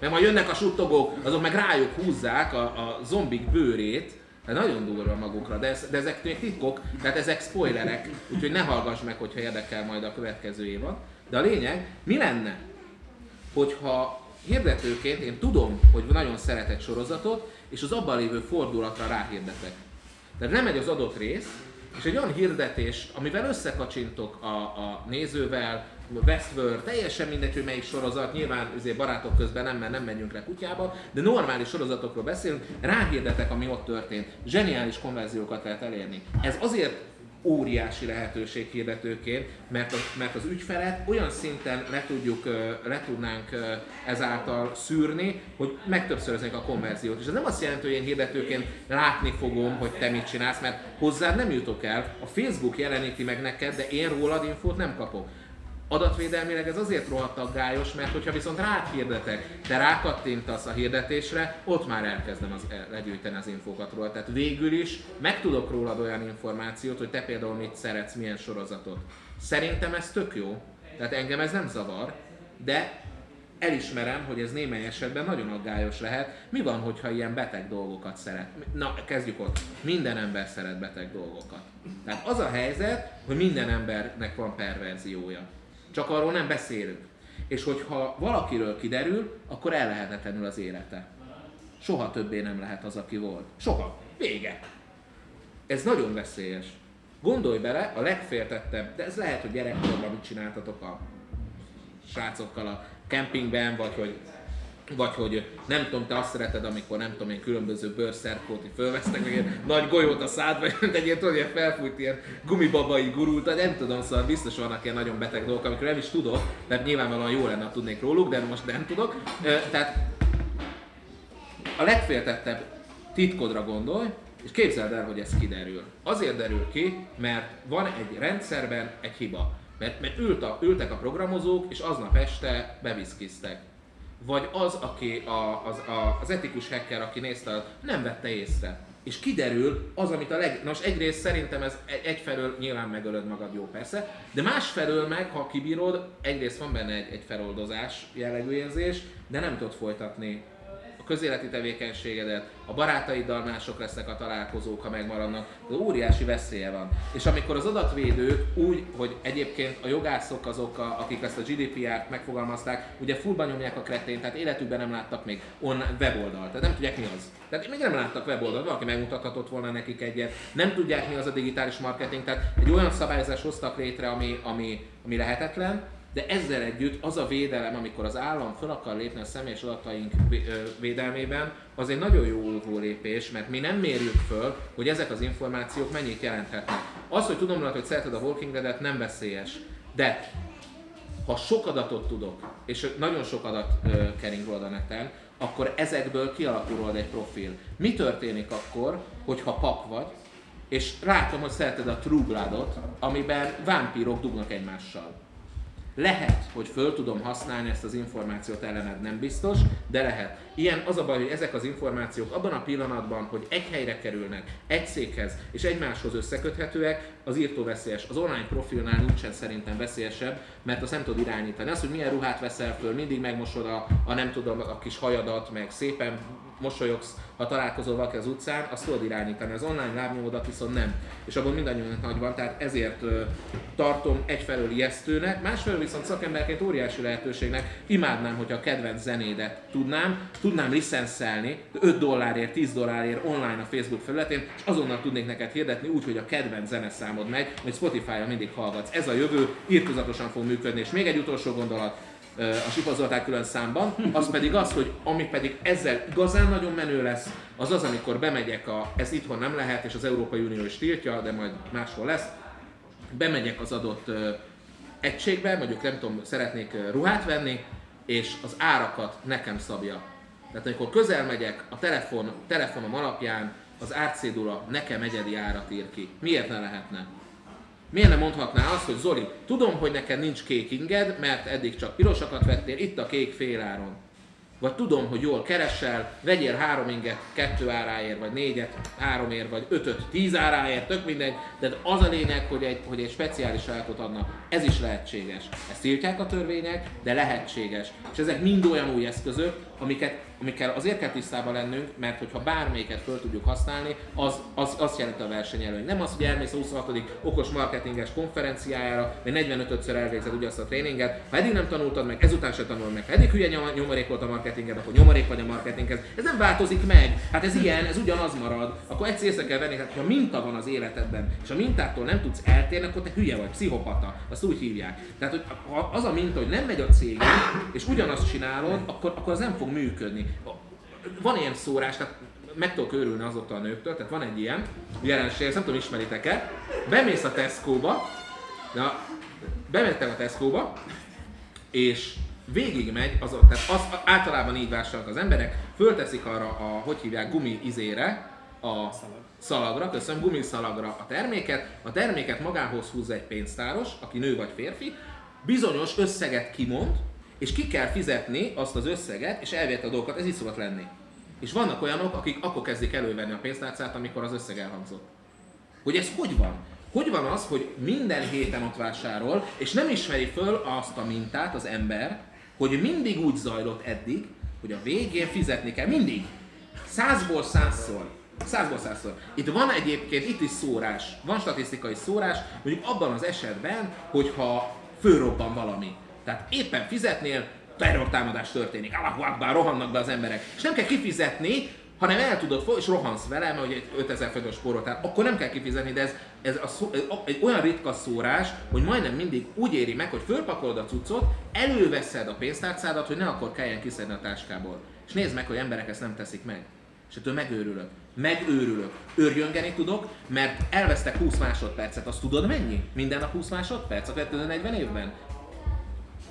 Mert majd jönnek a suttogók, azok meg rájuk húzzák a, a zombik bőrét, de nagyon durva magukra, de, ez, de ezek még titkok, tehát ezek spoilerek, úgyhogy ne hallgass meg, hogyha érdekel majd a következő évad. De a lényeg, mi lenne, hogyha hirdetőként én tudom, hogy nagyon szeret egy sorozatot, és az abban lévő fordulatra ráhirdetek. Tehát nem megy az adott rész, és egy olyan hirdetés, amivel összekacsintok a, a nézővel, Westworld, teljesen mindegy, hogy melyik sorozat, nyilván azért barátok közben nem, mert nem megyünk le kutyába, de normális sorozatokról beszélünk, ráhirdetek, ami ott történt. Zseniális konverziókat lehet elérni. Ez azért óriási lehetőség hirdetőként, mert, a, mert az ügyfelet olyan szinten le, tudjuk, le tudnánk ezáltal szűrni, hogy megtöbbszöröznék a konverziót. És ez nem azt jelenti, hogy én hirdetőként látni fogom, hogy te mit csinálsz, mert hozzád nem jutok el. A Facebook jeleníti meg neked, de én rólad infót nem kapok. Adatvédelmileg ez azért rohadt aggályos, mert hogyha viszont hirdetek, te rákattintasz a hirdetésre, ott már elkezdem az, legyűjteni az infókat róla. Tehát végül is meg tudok rólad olyan információt, hogy te például mit szeretsz, milyen sorozatot. Szerintem ez tök jó, tehát engem ez nem zavar, de elismerem, hogy ez némely esetben nagyon aggályos lehet. Mi van, hogyha ilyen beteg dolgokat szeret? Na, kezdjük ott. Minden ember szeret beteg dolgokat. Tehát az a helyzet, hogy minden embernek van perverziója. Csak arról nem beszélünk. És hogyha valakiről kiderül, akkor ellehetetlenül az élete. Soha többé nem lehet az, aki volt. Soha. Vége. Ez nagyon veszélyes. Gondolj bele, a legféltettebb, de ez lehet, hogy gyerekkorban mit csináltatok a srácokkal a kempingben, vagy hogy vagy hogy nem tudom, te azt szereted, amikor nem tudom én különböző bőrszerkót fölvesznek, meg egy nagy golyót a szádba, (laughs) mint egy ilyen, tudod, ilyen felfújt ilyen gumibabai gurult, nem tudom, szóval biztos vannak ilyen nagyon beteg dolgok, amikor nem is tudok, mert nyilvánvalóan jó lenne, tudnék róluk, de most nem tudok. Tehát a legféltettebb titkodra gondolj, és képzeld el, hogy ez kiderül. Azért derül ki, mert van egy rendszerben egy hiba. Mert, mert ült a, ültek a programozók, és aznap este beviszkiztek vagy az, aki a, az, a, az etikus hacker, aki nézte, nem vette észre. És kiderül az, amit a leg... Nos, egyrészt szerintem ez egyfelől nyilván megölöd magad, jó persze, de másfelől meg, ha kibírod, egyrészt van benne egy, egy feloldozás jellegű érzés, de nem tudod folytatni közéleti tevékenységedet, a barátaiddal mások lesznek a találkozók, ha megmaradnak, de óriási veszélye van. És amikor az adatvédők úgy, hogy egyébként a jogászok azok, a, akik ezt a GDPR-t megfogalmazták, ugye fullban nyomják a kretén, tehát életükben nem láttak még on weboldalt, tehát nem tudják mi az. Tehát még nem láttak weboldalt, valaki megmutathatott volna nekik egyet, nem tudják mi az a digitális marketing, tehát egy olyan szabályozás hoztak létre, ami, ami, ami lehetetlen, de ezzel együtt az a védelem, amikor az állam fel akar lépni a személyes adataink védelmében, az egy nagyon jó lépés, mert mi nem mérjük föl, hogy ezek az információk mennyit jelenthetnek. Az, hogy tudom hogy szereted a Walking Dead-et, nem veszélyes. De ha sok adatot tudok, és nagyon sok adat kering rólad a neten, akkor ezekből kialakul rólad egy profil. Mi történik akkor, hogyha pap vagy, és látom, hogy szereted a True Blood-ot, amiben vámpírok dugnak egymással lehet, hogy föl tudom használni ezt az információt ellened, nem biztos, de lehet. Ilyen az a baj, hogy ezek az információk abban a pillanatban, hogy egy helyre kerülnek, egy székhez és egymáshoz összeköthetőek, az írtó veszélyes. Az online profilnál nincsen szerintem veszélyesebb, mert azt nem tud irányítani. Az, hogy milyen ruhát veszel föl, mindig megmosod a, a nem tudom, a kis hajadat, meg szépen mosolyogsz, ha találkozol valaki az utcán, azt tudod irányítani. Az online lábnyomodat viszont nem. És abban mindannyiunknak nagy van, tehát ezért ö, tartom egyfelől ijesztőnek, másfelől viszont szakemberként óriási lehetőségnek imádnám, hogyha a kedvenc zenédet tudnám, tudnám licenszelni 5 dollárért, 10 dollárért online a Facebook felületén, és azonnal tudnék neked hirdetni úgy, hogy a kedvenc zeneszámod megy, hogy Spotify-on mindig hallgatsz. Ez a jövő, írtozatosan fog működni. És még egy utolsó gondolat, a Sipa külön számban, az pedig az, hogy ami pedig ezzel igazán nagyon menő lesz, az az, amikor bemegyek a, ez itthon nem lehet, és az Európai Unió is tiltja, de majd máshol lesz, bemegyek az adott egységbe, mondjuk nem tudom, szeretnék ruhát venni, és az árakat nekem szabja. Tehát amikor közel megyek, a telefon, telefonom alapján az árcédula nekem egyedi árat ír ki. Miért ne lehetne? Miért nem mondhatná azt, hogy Zoli, tudom, hogy neked nincs kék inged, mert eddig csak pirosakat vettél, itt a kék féláron. Vagy tudom, hogy jól keresel, vegyél három inget kettő áráért, vagy négyet háromért, vagy ötöt tíz áráért, tök mindegy, de az a lényeg, hogy egy, hogy egy speciális ajánlatot adnak. Ez is lehetséges. Ezt tiltják a törvények, de lehetséges. És ezek mind olyan új eszközök, amiket amikkel azért kell tisztában lennünk, mert hogyha bármelyiket föl tudjuk használni, az, az azt jelenti a versenyelőny. Nem az, hogy elmész a 26. okos marketinges konferenciájára, vagy 45-ször elvégzed ugyanazt a tréninget, ha eddig nem tanultad meg, ezután se tanul meg, ha eddig hülye nyomorék volt a marketinged, akkor nyomorék vagy a marketinghez. Ez nem változik meg, hát ez ilyen, ez ugyanaz marad. Akkor egyszer észre kell venni, hát ha minta van az életedben, és a mintától nem tudsz eltérni, akkor te hülye vagy, pszichopata. Azt úgy hívják. Tehát, hogy az a minta, hogy nem megy a cég, és ugyanazt csinálod, akkor, akkor az nem fog működni van ilyen szórás, tehát meg tudok őrülni azóta a nőktől, tehát van egy ilyen jelenség, ezt nem tudom, ismeritek-e, bemész a Tesco-ba, na, bementem a Tesco-ba, és végigmegy, az, tehát az, általában így vásárolnak az emberek, fölteszik arra a, hogy hívják, gumi izére, a szalagra, köszönöm, gumiszalagra a terméket, a terméket magához húzza egy pénztáros, aki nő vagy férfi, bizonyos összeget kimond, és ki kell fizetni azt az összeget, és elvett a dolgokat, ez így szokott lenni. És vannak olyanok, akik akkor kezdik elővenni a pénztárcát, amikor az összeg elhangzott. Hogy ez hogy van? Hogy van az, hogy minden héten ott vásárol, és nem ismeri föl azt a mintát az ember, hogy mindig úgy zajlott eddig, hogy a végén fizetni kell. Mindig. Százból százszor. Százból százszor. Itt van egyébként, itt is szórás, van statisztikai szórás, mondjuk abban az esetben, hogyha fölrobban valami. Tehát éppen fizetnél, terrortámadás történik, Allahu Akbar, rohannak be az emberek. És nem kell kifizetni, hanem el tudod és rohansz vele, mert egy 5000 forintos spórot, tehát akkor nem kell kifizetni, de ez, ez a szó, egy olyan ritka szórás, hogy majdnem mindig úgy éri meg, hogy fölpakolod a cuccot, előveszed a pénztárcádat, hogy ne akkor kelljen kiszedni a táskából. És nézd meg, hogy emberek ezt nem teszik meg. És ettől megőrülök. Megőrülök. Őrjöngeni tudok, mert elvesztek 20 másodpercet. Azt tudod mennyi? Minden nap 20 másodperc a 40 évben?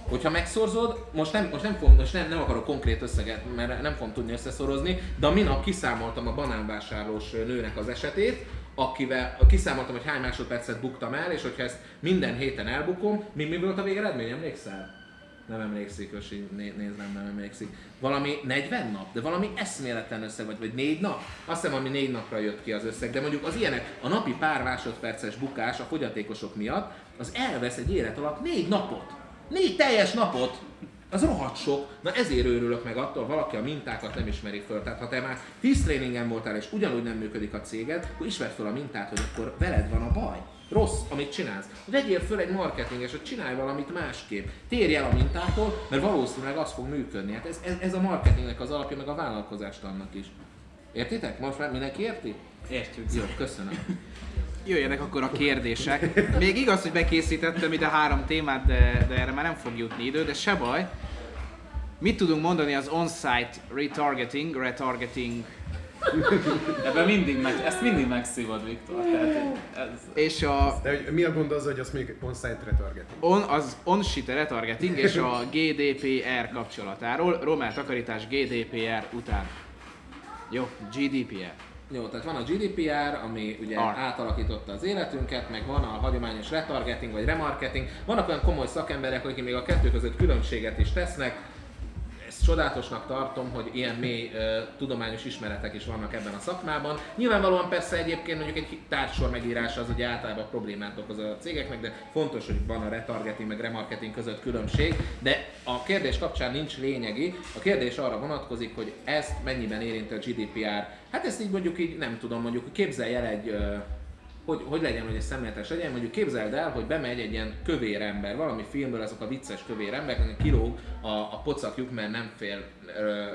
Hogyha megszorzod, most nem, most nem, fog, most nem, nem akarok konkrét összeget, mert nem fogom tudni összeszorozni, de a minap kiszámoltam a banánvásárlós nőnek az esetét, akivel kiszámoltam, hogy hány másodpercet buktam el, és hogyha ezt minden héten elbukom, mi, mi volt a végeredmény, emlékszel? Nem emlékszik, Ösi, né, nézem, nem emlékszik. Valami 40 nap, de valami eszméletlen összeg, vagy, vagy 4 nap? Azt hiszem, ami 4 napra jött ki az összeg, de mondjuk az ilyenek, a napi pár másodperces bukás a fogyatékosok miatt, az elvesz egy élet alatt 4 napot. Négy teljes napot! Az rohadt sok. Na ezért őrülök meg attól, valaki a mintákat nem ismeri föl. Tehát ha te már 10 tréningen voltál és ugyanúgy nem működik a céged, akkor ismerd föl a mintát, hogy akkor veled van a baj. Rossz, amit csinálsz. Vegyél föl egy marketinges, hogy csinálj valamit másképp. Térj el a mintától, mert valószínűleg az fog működni. Hát ez, ez, ez a marketingnek az alapja, meg a vállalkozást annak is. Értitek? Most már mindenki érti? Értjük. Jó, köszönöm. Jöjjenek akkor a kérdések. Még igaz, hogy bekészítettem ide három témát, de, de erre már nem fog jutni idő, de se baj. Mit tudunk mondani az on-site retargeting, retargeting Ebben mindig meg, ezt mindig megszívod, Viktor. Tehát ez, és a De hogy mi a gond az, hogy azt mondjuk on-site retargeting? on, az on-site retargeting és a GDPR kapcsolatáról, Romel takarítás GDPR után. Jó, GDPR. Jó, tehát van a GDPR, ami ugye Ar. átalakította az életünket, meg van a hagyományos retargeting vagy remarketing. Vannak olyan komoly szakemberek, akik még a kettő között különbséget is tesznek. Csodálatosnak tartom, hogy ilyen mély ö, tudományos ismeretek is vannak ebben a szakmában. Nyilvánvalóan persze egyébként mondjuk egy társsor megírása az ugye általában problémát okoz a cégeknek, de fontos, hogy van a retargeting meg remarketing között különbség. De a kérdés kapcsán nincs lényegi. A kérdés arra vonatkozik, hogy ezt mennyiben érinti a GDPR. Hát ezt így mondjuk így nem tudom, mondjuk képzelj el egy ö, hogy, hogy legyen, hogy ez szemléletes legyen, mondjuk képzeld el, hogy bemegy egy ilyen kövér ember, valami filmből azok a vicces kövér emberek, akik kilóg a, a pocakjuk, mert nem fél ö,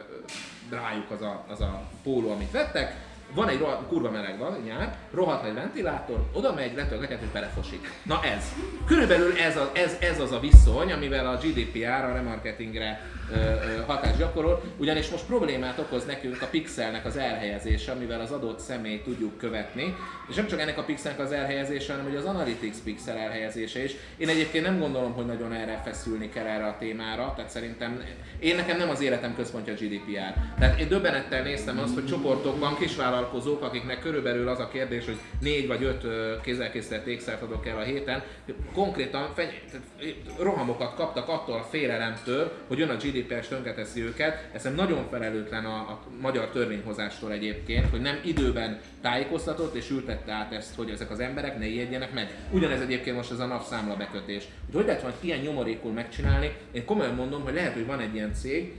rájuk az a, az a póló, amit vettek, van egy rohadt, kurva meleg van, nyár, rohadt nagy ventilátor, oda megy, letölgetett, hogy belefosik. Na ez. Körülbelül ez, a, ez, ez az a viszony, amivel a GDPR a remarketingre hatást gyakorol, ugyanis most problémát okoz nekünk a pixelnek az elhelyezése, amivel az adott személyt tudjuk követni, és nem csak ennek a pixelnek az elhelyezése, hanem hogy az Analytics pixel elhelyezése is. Én egyébként nem gondolom, hogy nagyon erre feszülni kell erre a témára, tehát szerintem én nekem nem az életem központja a GDPR. Tehát én döbbenettel néztem azt, hogy csoportokban kisvállalkozók, akiknek körülbelül az a kérdés, hogy négy vagy öt kézzelkészített ékszert adok el a héten, konkrétan feny- rohamokat kaptak attól a félelemtől, hogy jön a GDPR és tönkreteszi őket. Ez nagyon felelőtlen a, a magyar törvényhozástól egyébként, hogy nem időben tájékoztatott és ültette át ezt, hogy ezek az emberek ne ijedjenek meg. Ugyanez egyébként most ez a napszámla bekötés. Hogy hogy lehet valami ilyen nyomorékul megcsinálni? Én komolyan mondom, hogy lehet, hogy van egy ilyen cég,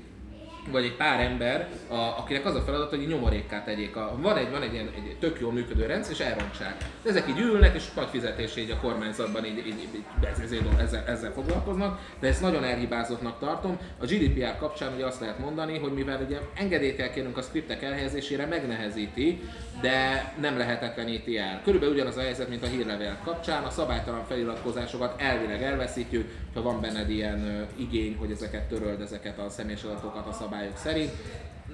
vagy egy pár ember, a, akinek az a feladat, hogy nyomorékká tegyék. A, van, egy, van egy ilyen egy tök jól működő rendszer, és elrontsák. Ezek így ülnek, és nagy fizetés így a kormányzatban így, így, így ezzel, ezzel, ezzel foglalkoznak, de ezt nagyon elhibázottnak tartom. A GDPR kapcsán ugye azt lehet mondani, hogy mivel ugye engedélyt kell kérnünk a skriptek elhelyezésére, megnehezíti, de nem lehetetleníti el. Körülbelül ugyanaz a helyzet, mint a hírlevél kapcsán, a szabálytalan feliratkozásokat elvileg elveszítjük, ha van benned ilyen igény, hogy ezeket töröld, ezeket a személyes adatokat a szabályok szerint.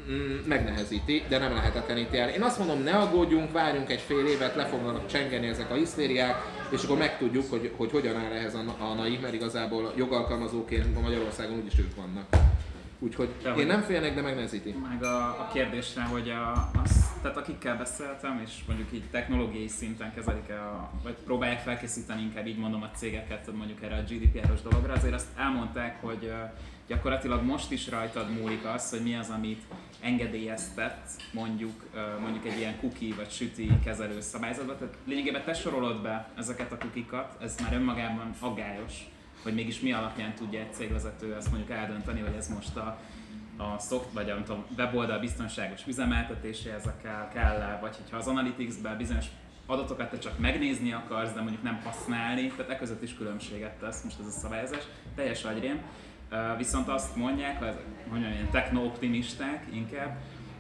mm, megnehezíti, de nem lehetetleníti el. Én azt mondom, ne aggódjunk, várjunk egy fél évet, le fognak csengeni ezek a hisztériák, és akkor megtudjuk, hogy, hogy hogyan áll ehhez a, a NAI, mert igazából jogalkalmazóként Magyarországon úgyis ők vannak. Úgyhogy De én nem félnek, de megnehezíti. Meg a, a kérdésre, hogy a, az, tehát akikkel beszéltem, és mondjuk így technológiai szinten kezelik -e a, vagy próbálják felkészíteni inkább így mondom a cégeket mondjuk erre a GDPR-os dologra, azért azt elmondták, hogy ö, gyakorlatilag most is rajtad múlik az, hogy mi az, amit engedélyeztet mondjuk, mondjuk egy ilyen cookie vagy süti kezelő szabályzatba. Tehát lényegében te sorolod be ezeket a kukikat, ez már önmagában aggályos, hogy mégis mi alapján tudja egy cégvezető ezt mondjuk eldönteni, hogy ez most a, a szoft, vagy nem tudom, weboldal biztonságos üzemeltetéséhez kell, kell vagy hogyha az Analytics-ben bizonyos adatokat te csak megnézni akarsz, de mondjuk nem használni, tehát e között is különbséget tesz most ez a szabályozás, teljes agyrém. Viszont azt mondják, hogy ilyen techno-optimisták inkább,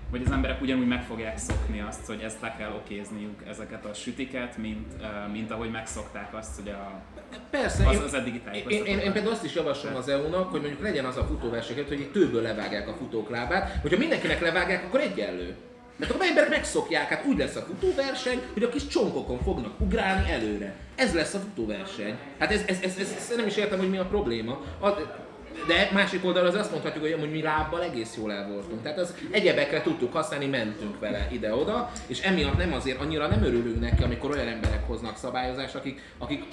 hogy az emberek ugyanúgy meg fogják szokni azt, hogy ezt le kell okézniuk, ezeket a sütiket, mint, mint ahogy megszokták azt, hogy a, Persze, az, én- az eddigi Én, én, én például azt is javaslom az EU-nak, hogy mondjuk legyen az a futóverseny, hogy egy tőből levágják a futók lábát, hogyha mindenkinek levágják, akkor egyenlő. Mert akkor emberek megszokják, hát úgy lesz a futóverseny, hogy a kis csonkokon fognak ugrálni előre. Ez lesz a futóverseny. Hát ez, ez, ez, ez, ez nem is értem, hogy mi a probléma. A, de másik oldalról az azt mondhatjuk, hogy amúgy mi lábbal egész jól el voltunk. Tehát az egyebekre tudtuk használni, mentünk vele ide-oda, és emiatt nem azért annyira nem örülünk neki, amikor olyan emberek hoznak szabályozást, akik, akik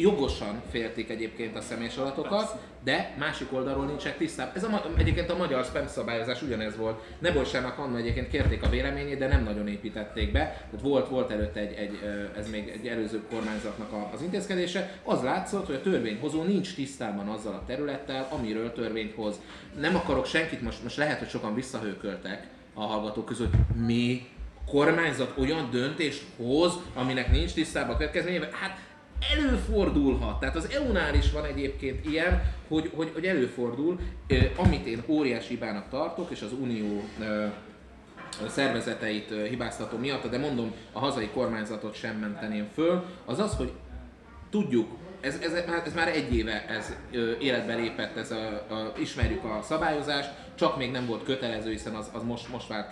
jogosan féltik egyébként a személyes adatokat, de másik oldalról nincsenek tisztában. Ez a, egyébként a magyar spam szabályozás ugyanez volt. Nebolsának Anna egyébként kérték a véleményét, de nem nagyon építették be. Tehát volt, volt előtte egy, egy, ez még egy előző kormányzatnak az intézkedése. Az látszott, hogy a törvényhozó nincs tisztában azzal a területtel, amiről törvényt hoz. Nem akarok senkit, most, most lehet, hogy sokan visszahőköltek a hallgatók között, mi kormányzat olyan döntést hoz, aminek nincs tisztában a következményével, hát előfordulhat. Tehát az EU-nál is van egyébként ilyen, hogy, hogy, hogy előfordul, amit én óriási hibának tartok, és az Unió szervezeteit ö, hibáztató miatt, de mondom, a hazai kormányzatot sem menteném föl, az az, hogy tudjuk, ez, ez, ez már egy éve ez ö, életbe lépett, ez a, a, ismerjük a szabályozást, csak még nem volt kötelező, hiszen az, az most, most vált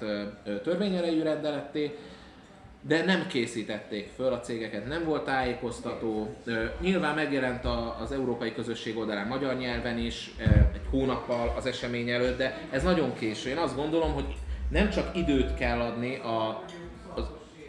törvényerejű rendeletté, de nem készítették föl a cégeket, nem volt tájékoztató. Nyilván megjelent az Európai Közösség oldalán magyar nyelven is, egy hónappal az esemény előtt, de ez nagyon késő. Én azt gondolom, hogy nem csak időt kell adni a,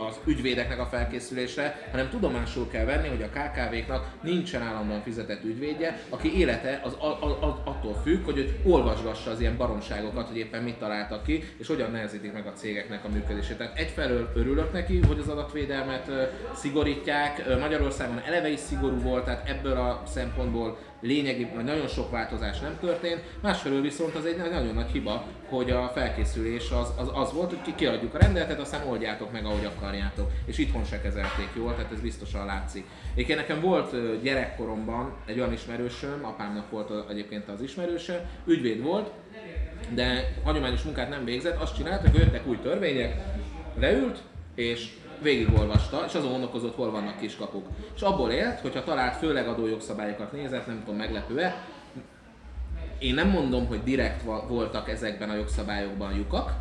az, ügyvédeknek a felkészülésre, hanem tudomásul kell venni, hogy a KKV-knak nincsen állandóan fizetett ügyvédje, aki élete az, a, a, attól függ, hogy olvasgassa az ilyen baromságokat, hogy éppen mit találtak ki, és hogyan nehezítik meg a cégeknek a működését. Tehát egyfelől örülök neki, hogy az adatvédelmet szigorítják, Magyarországon eleve is szigorú volt, tehát ebből a szempontból lényegi, vagy nagyon sok változás nem történt, másfelől viszont az egy nagyon nagy hiba, hogy a felkészülés az, az, az volt, hogy ki kiadjuk a rendeletet, aztán oldjátok meg, ahogy akarjátok. És itthon se kezelték jól, tehát ez biztosan látszik. Egyébként nekem volt gyerekkoromban egy olyan ismerősöm, apámnak volt egyébként az ismerőse, ügyvéd volt, de hagyományos munkát nem végzett, azt csinálta, hogy jöttek új törvények, leült, és végigolvasta, és azon gondolkozott, hol vannak kiskapuk. És abból élt, hogyha talált főleg adójogszabályokat nézett, nem tudom, meglepő-e, én nem mondom, hogy direkt voltak ezekben a jogszabályokban lyukak,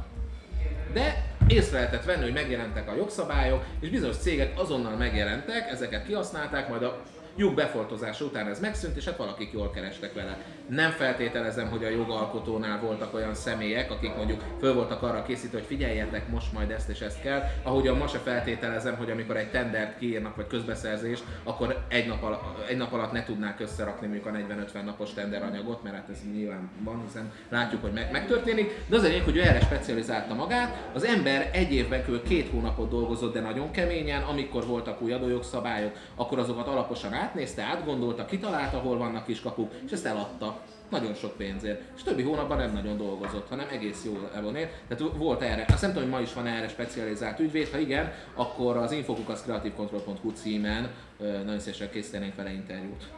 de észre lehetett venni, hogy megjelentek a jogszabályok, és bizonyos cégek azonnal megjelentek, ezeket kihasználták, majd a lyuk befoltozása után ez megszűnt, és hát valakik jól kerestek vele. Nem feltételezem, hogy a jogalkotónál voltak olyan személyek, akik mondjuk föl voltak arra készítve, hogy figyeljetek, most majd ezt és ezt kell. Ahogyan ma se feltételezem, hogy amikor egy tendert kiírnak, vagy közbeszerzést, akkor egy nap, alatt, egy nap alatt ne tudnák összerakni mondjuk a 40-50 napos tenderanyagot, mert hát ez nyilván van, hiszen látjuk, hogy meg, megtörténik. De az a hogy ő erre specializálta magát. Az ember egy évben kb. két hónapot dolgozott, de nagyon keményen, amikor voltak új adójogszabályok, akkor azokat alaposan átnézte, átgondolta, kitalálta, hol vannak kiskapuk, és ezt eladta nagyon sok pénzért. És többi hónapban nem nagyon dolgozott, hanem egész jól elvonél. Tehát volt erre, azt nem tudom, hogy ma is van erre specializált ügyvéd, ha igen, akkor az infokukaszkreatívkontroll.hu címen ö, nagyon szívesen készítenénk vele interjút.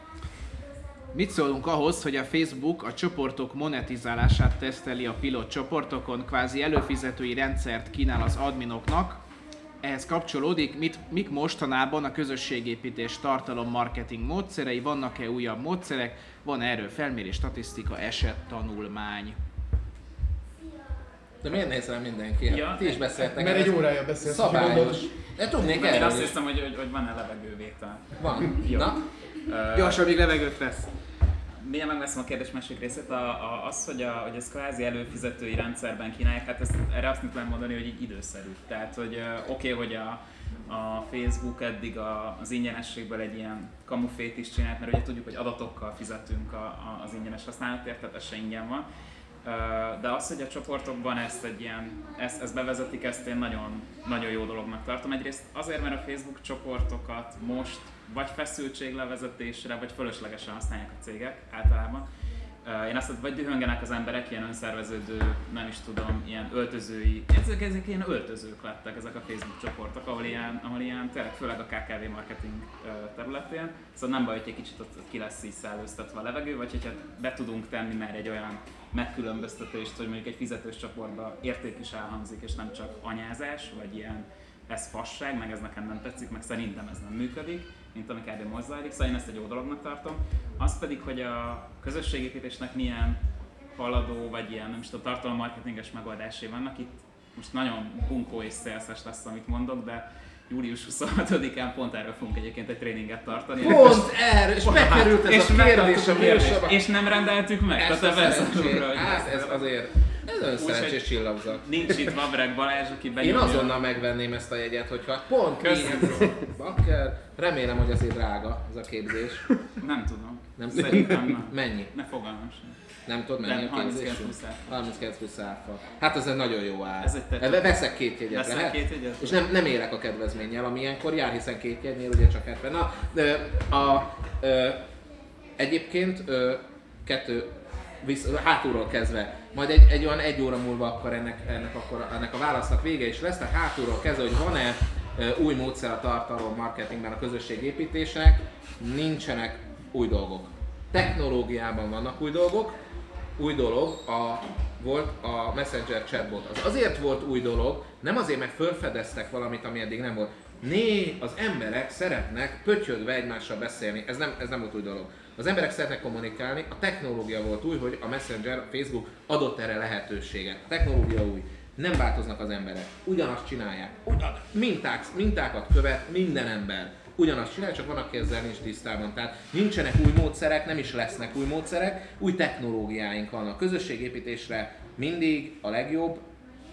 Mit szólunk ahhoz, hogy a Facebook a csoportok monetizálását teszteli a pilot csoportokon, kvázi előfizetői rendszert kínál az adminoknak, ehhez kapcsolódik, mit, mik mostanában a közösségépítés tartalom marketing módszerei, vannak-e újabb módszerek, van erről felmérés, statisztika, eset, tanulmány. De miért néz rá mindenki? Hát Ja, Ti is beszéltek. Mert egy órája beszélsz. Szabályos. De tudnék Én erről azt is. hiszem, hogy, hogy, hogy van-e levegővétel. Van. Jó. Na? Gyorsan, még levegőt vesz. Milyen megveszem a kérdés másik részét, a, a, az, hogy, a, hogy ez kvázi előfizetői rendszerben kínálják, hát ezt, erre azt tudom mondani, hogy így időszerű. Tehát, hogy oké, okay, hogy a, a Facebook eddig a, az ingyenességből egy ilyen kamufét is csinált, mert ugye tudjuk, hogy adatokkal fizetünk a, a, az ingyenes használatért, tehát ez se ingyen van. De az, hogy a csoportokban ezt egy ilyen, ezt, ezt bevezetik, ezt én nagyon, nagyon jó dolognak tartom. Egyrészt azért, mert a Facebook csoportokat most vagy feszültséglevezetésre, vagy fölöslegesen használják a cégek általában. Én azt mondom, vagy dühöngenek az emberek, ilyen önszerveződő, nem is tudom, ilyen öltözői, ezek, ezek ilyen öltözők lettek ezek a Facebook csoportok, ahol ilyen, ahol ilyen tényleg főleg a KKV marketing területén, szóval nem baj, hogy egy kicsit ott, ott ki lesz így szellőztetve a levegő, vagy hogyha be tudunk tenni már egy olyan megkülönböztetést, hogy mondjuk egy fizetős csoportban érték is elhangzik, és nem csak anyázás, vagy ilyen ez fasság, meg ez nekem nem tetszik, meg szerintem ez nem működik, mint ami kb. most szóval én ezt egy jó dolognak tartom. Az pedig, hogy a közösségépítésnek milyen haladó, vagy ilyen, nem is tudom, tartalommarketinges megoldásai vannak. Itt most nagyon bunkó és szélszes lesz, amit mondok, de július 26-án pont erről fogunk egyébként egy tréninget tartani. Pont erről, és bekerült ez és a kérdés a megtartottuk, és, nem rendeltük meg. Ezt Tehát ebben szorulra, hogy hát ez azért, ez Úgyhogy- szerencsés csillagzat. Nincs itt Vabreg Balázs, aki Én benyomja. azonnal megvenném ezt a jegyet, hogyha pont Köszönöm. bakker, remélem, hogy azért drága ez a képzés. Nem tudom. Nem Szerintem (laughs) nem. Mennyi? Ne fogalmam sem. Nem tudod mennyi Nem, a 39 képzésünk? plusz áfa. 39 plusz áfa. Hát ez egy nagyon jó ár. Ez egy Veszek két jegyet, Veszek lehet? két jegyet? És nem, nem élek a kedvezménnyel, ami ilyenkor jár, hiszen két jegynél ugye csak 70. Na, ö, a, ö, egyébként kettő, visz, hátulról kezdve, majd egy, egy olyan egy óra múlva akkor ennek, ennek, akkor, ennek a válasznak vége is lesz, tehát hátulról kezdve, hogy van-e új módszer a tartalom marketingben a közösségépítésnek, nincsenek új dolgok. Technológiában vannak új dolgok, új dolog a, volt a Messenger chatbot. Az azért volt új dolog, nem azért, mert felfedeztek valamit, ami eddig nem volt. Né, az emberek szeretnek pötyögve egymással beszélni. Ez nem, ez nem volt új dolog. Az emberek szeretnek kommunikálni, a technológia volt új, hogy a Messenger, a Facebook adott erre lehetőséget. A technológia új. Nem változnak az emberek. Ugyanazt csinálják. Ugyan, minták, mintákat követ minden ember ugyanazt csinál, csak van, aki ezzel nincs tisztában. Tehát nincsenek új módszerek, nem is lesznek új módszerek, új technológiáink vannak. Közösségépítésre mindig a legjobb,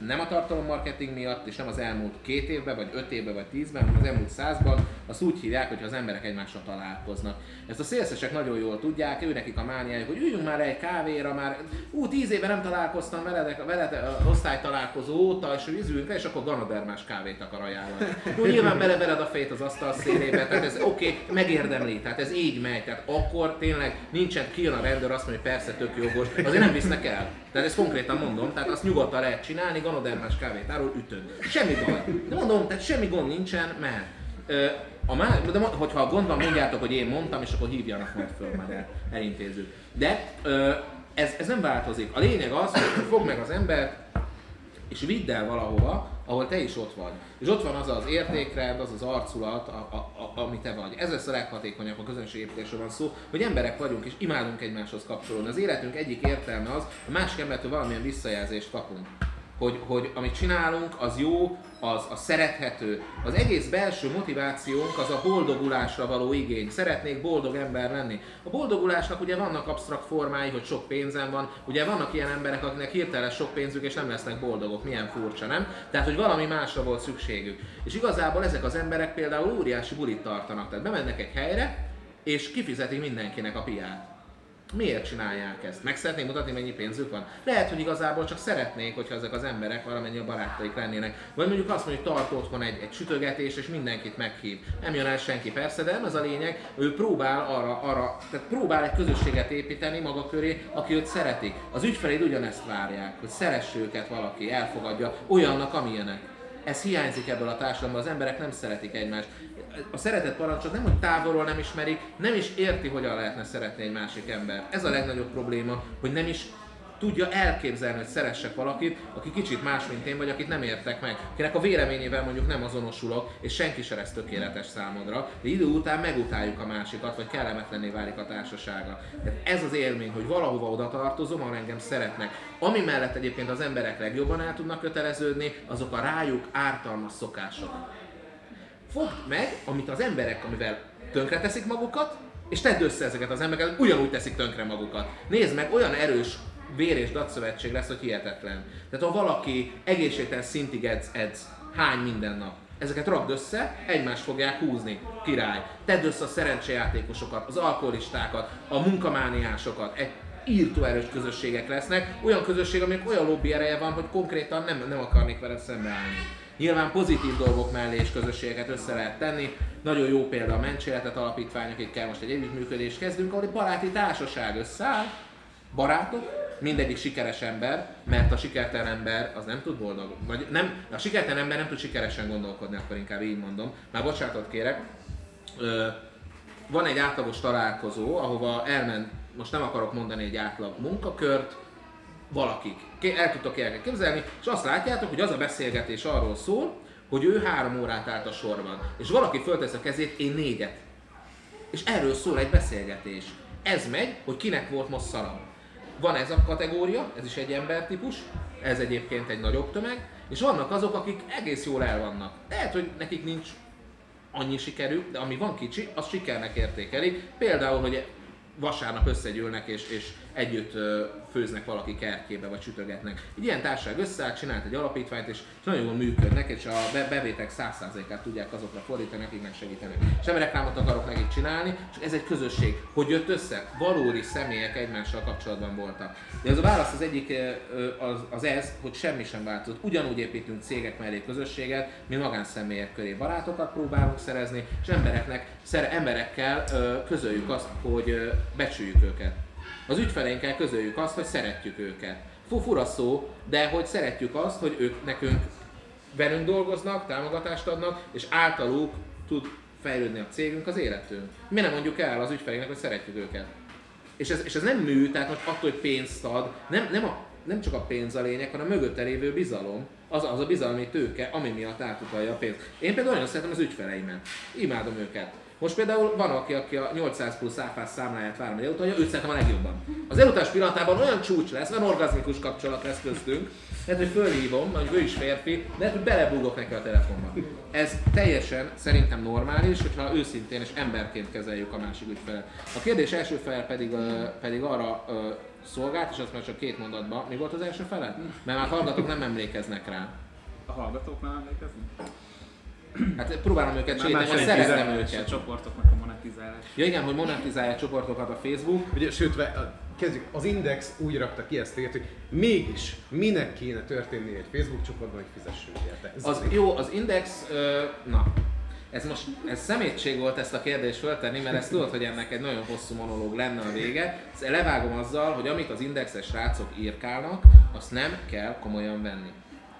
nem a tartalommarketing miatt, és nem az elmúlt két évben, vagy öt évben, vagy tízben, hanem az elmúlt százban, azt úgy hívják, hogy az emberek egymással találkoznak. Ezt a szélszesek nagyon jól tudják, ő nekik a mániájuk, hogy üljünk már egy kávéra, már ú, tíz éve nem találkoztam veled, veled a osztálytalálkozó óta, és hogy üzüljünk le, és akkor ganodermás kávét akar ajánlani. Jó, nyilván belevered a fejét az asztal szélébe, tehát ez oké, okay, megérdemli, tehát ez így megy, tehát akkor tényleg nincsen, kijön a rendőr, azt mondja, hogy persze tök jogos, azért nem visznek el. Tehát ezt konkrétan mondom, tehát azt nyugodtan lehet csinálni, ganodermás kávét árul, ütöd. Semmi baj. De mondom, tehát semmi gond nincsen, mehet. Ö, A má, de hogyha a gond van, mondjátok, hogy én mondtam, és akkor hívjanak majd föl, már el, elintézzük. De ez, ez nem változik. A lényeg az, hogy fogd meg az embert, és vidd el valahova, ahol te is ott vagy. És ott van az az értékrend, az az arculat, a, a, a, ami te vagy. Ez lesz a leghatékonyabb, a közönségépítésről van szó, hogy emberek vagyunk és imádunk egymáshoz kapcsolódni. Az életünk egyik értelme az, a másik embertől valamilyen visszajelzést kapunk. Hogy, hogy amit csinálunk, az jó, az, az szerethető. Az egész belső motivációnk az a boldogulásra való igény. Szeretnék boldog ember lenni. A boldogulásnak ugye vannak absztrakt formái, hogy sok pénzem van. Ugye vannak ilyen emberek, akiknek hirtelen sok pénzük és nem lesznek boldogok. Milyen furcsa, nem? Tehát, hogy valami másra volt szükségük. És igazából ezek az emberek például óriási bulit tartanak. Tehát bemennek egy helyre, és kifizetik mindenkinek a piát. Miért csinálják ezt? Meg szeretnék mutatni, mennyi pénzük van? Lehet, hogy igazából csak szeretnék, hogyha ezek az emberek valamennyi a barátaik lennének. Vagy mondjuk azt mondjuk, hogy tart otthon egy, egy sütögetés, és mindenkit meghív. Nem jön el senki persze, de nem ez a lényeg, ő próbál arra, arra, tehát próbál egy közösséget építeni maga köré, aki őt szereti. Az ügyfeleid ugyanezt várják, hogy szeresse őket valaki, elfogadja olyannak, amilyenek. Ez hiányzik ebből a társadalomban, az emberek nem szeretik egymást. A szeretet parancsot nem, hogy távolról nem ismerik, nem is érti, hogyan lehetne szeretni egy másik ember. Ez a legnagyobb probléma, hogy nem is tudja elképzelni, hogy szeressek valakit, aki kicsit más, mint én, vagy akit nem értek meg, akinek a véleményével mondjuk nem azonosulok, és senki se lesz tökéletes számodra, de idő után megutáljuk a másikat, vagy kellemetlenné válik a társasága. Tehát ez az élmény, hogy valahova oda tartozom, ahol engem szeretnek. Ami mellett egyébként az emberek legjobban el tudnak köteleződni, azok a rájuk ártalmas szokások. Fogd meg, amit az emberek, amivel tönkreteszik magukat, és tedd össze ezeket az embereket, ugyanúgy teszik tönkre magukat. Nézd meg, olyan erős vér és datszövetség lesz, hogy hihetetlen. Tehát ha valaki egészségtelen szintig edz, edz, hány minden nap, ezeket rakd össze, egymást fogják húzni. Király. Tedd össze a szerencsejátékosokat, az alkoholistákat, a munkamániásokat, egy írtó erős közösségek lesznek, olyan közösség, amelyek olyan lobby ereje van, hogy konkrétan nem, nem akarnék vele szembeállni. Nyilván pozitív dolgok mellé is közösségeket össze lehet tenni. Nagyon jó példa a Mencséletet Alapítvány, akikkel most egy együttműködést kezdünk, ahol egy baráti társaság összeáll, barátok, mindegyik sikeres ember, mert a sikertelen ember az nem tud boldog, vagy nem, a sikertelen ember nem tud sikeresen gondolkodni, akkor inkább így mondom. Már bocsánatot kérek. Ö, van egy átlagos találkozó, ahova elment, most nem akarok mondani egy átlag munkakört, valakik. El tudtok ilyeneket képzelni, és azt látjátok, hogy az a beszélgetés arról szól, hogy ő három órát állt a sorban, és valaki föltesz a kezét, én négyet. És erről szól egy beszélgetés. Ez megy, hogy kinek volt most szarabb. Van ez a kategória, ez is egy embertípus, ez egyébként egy nagyobb tömeg, és vannak azok, akik egész jól el vannak. Lehet, hogy nekik nincs annyi sikerük, de ami van kicsi, az sikernek értékeli. Például, hogy vasárnap összegyűlnek és, és együtt főznek valaki kertjébe, vagy sütögetnek. Egy ilyen társaság összeállt, csinált egy alapítványt, és nagyon jól működnek, és a bevétek 100%-át tudják azokra fordítani, akiknek segítenek. Semmi reklámot akarok nekik csinálni, csak ez egy közösség. Hogy jött össze? Valódi személyek egymással kapcsolatban voltak. De az a válasz az egyik az, az ez, hogy semmi sem változott. Ugyanúgy építünk cégek mellé közösséget, mi magánszemélyek köré barátokat próbálunk szerezni, és embereknek, szere, emberekkel közöljük azt, hogy becsüljük őket. Az ügyfeleinkkel közöljük azt, hogy szeretjük őket. Fura szó, de hogy szeretjük azt, hogy ők nekünk velünk dolgoznak, támogatást adnak, és általuk tud fejlődni a cégünk, az életünk. Mi nem mondjuk el az ügyfeleinknek, hogy szeretjük őket. És ez, és ez nem mű, tehát most attól, hogy pénzt ad, nem, nem, a, nem csak a pénz a lényeg, hanem a mögötte lévő bizalom, az, az a bizalmi tőke, ami miatt átutalja a pénzt. Én például nagyon szeretem az ügyfeleimet. Imádom őket. Most például van, aki, aki a 800 plusz áfás számláját várom, hogy elutalja, őt szerintem a legjobban. Az elutás pillanatában olyan csúcs lesz, olyan orgazmikus kapcsolat lesz köztünk, lehet, hogy fölhívom, hogy ő is férfi, lehet, hogy belebúgok neki a telefonba. Ez teljesen szerintem normális, hogyha őszintén és emberként kezeljük a másik ügyfelet. A kérdés első fel pedig, pedig arra szolgált, és azt már csak két mondatban. Mi volt az első fele? Mert már hallgatók nem emlékeznek rá. A hallgatók nem emlékeznek? Hát próbálom őket segíteni, mert szeretem őket. A csoportoknak a monetizálás. Ja igen, hogy monetizálja a csoportokat a Facebook. Ugye, sőt, kezdjük, az Index úgy rakta ki ezt ért, hogy mégis minek kéne történni egy Facebook csoportban, hogy fizessünk érte. Ez az, jó, az Index, ö, na, ez most ez szemétség volt ezt a kérdést föltenni, mert ezt tudod, hogy ennek egy nagyon hosszú monológ lenne a vége. Ezt levágom azzal, hogy amit az indexes rácok írkálnak, azt nem kell komolyan venni.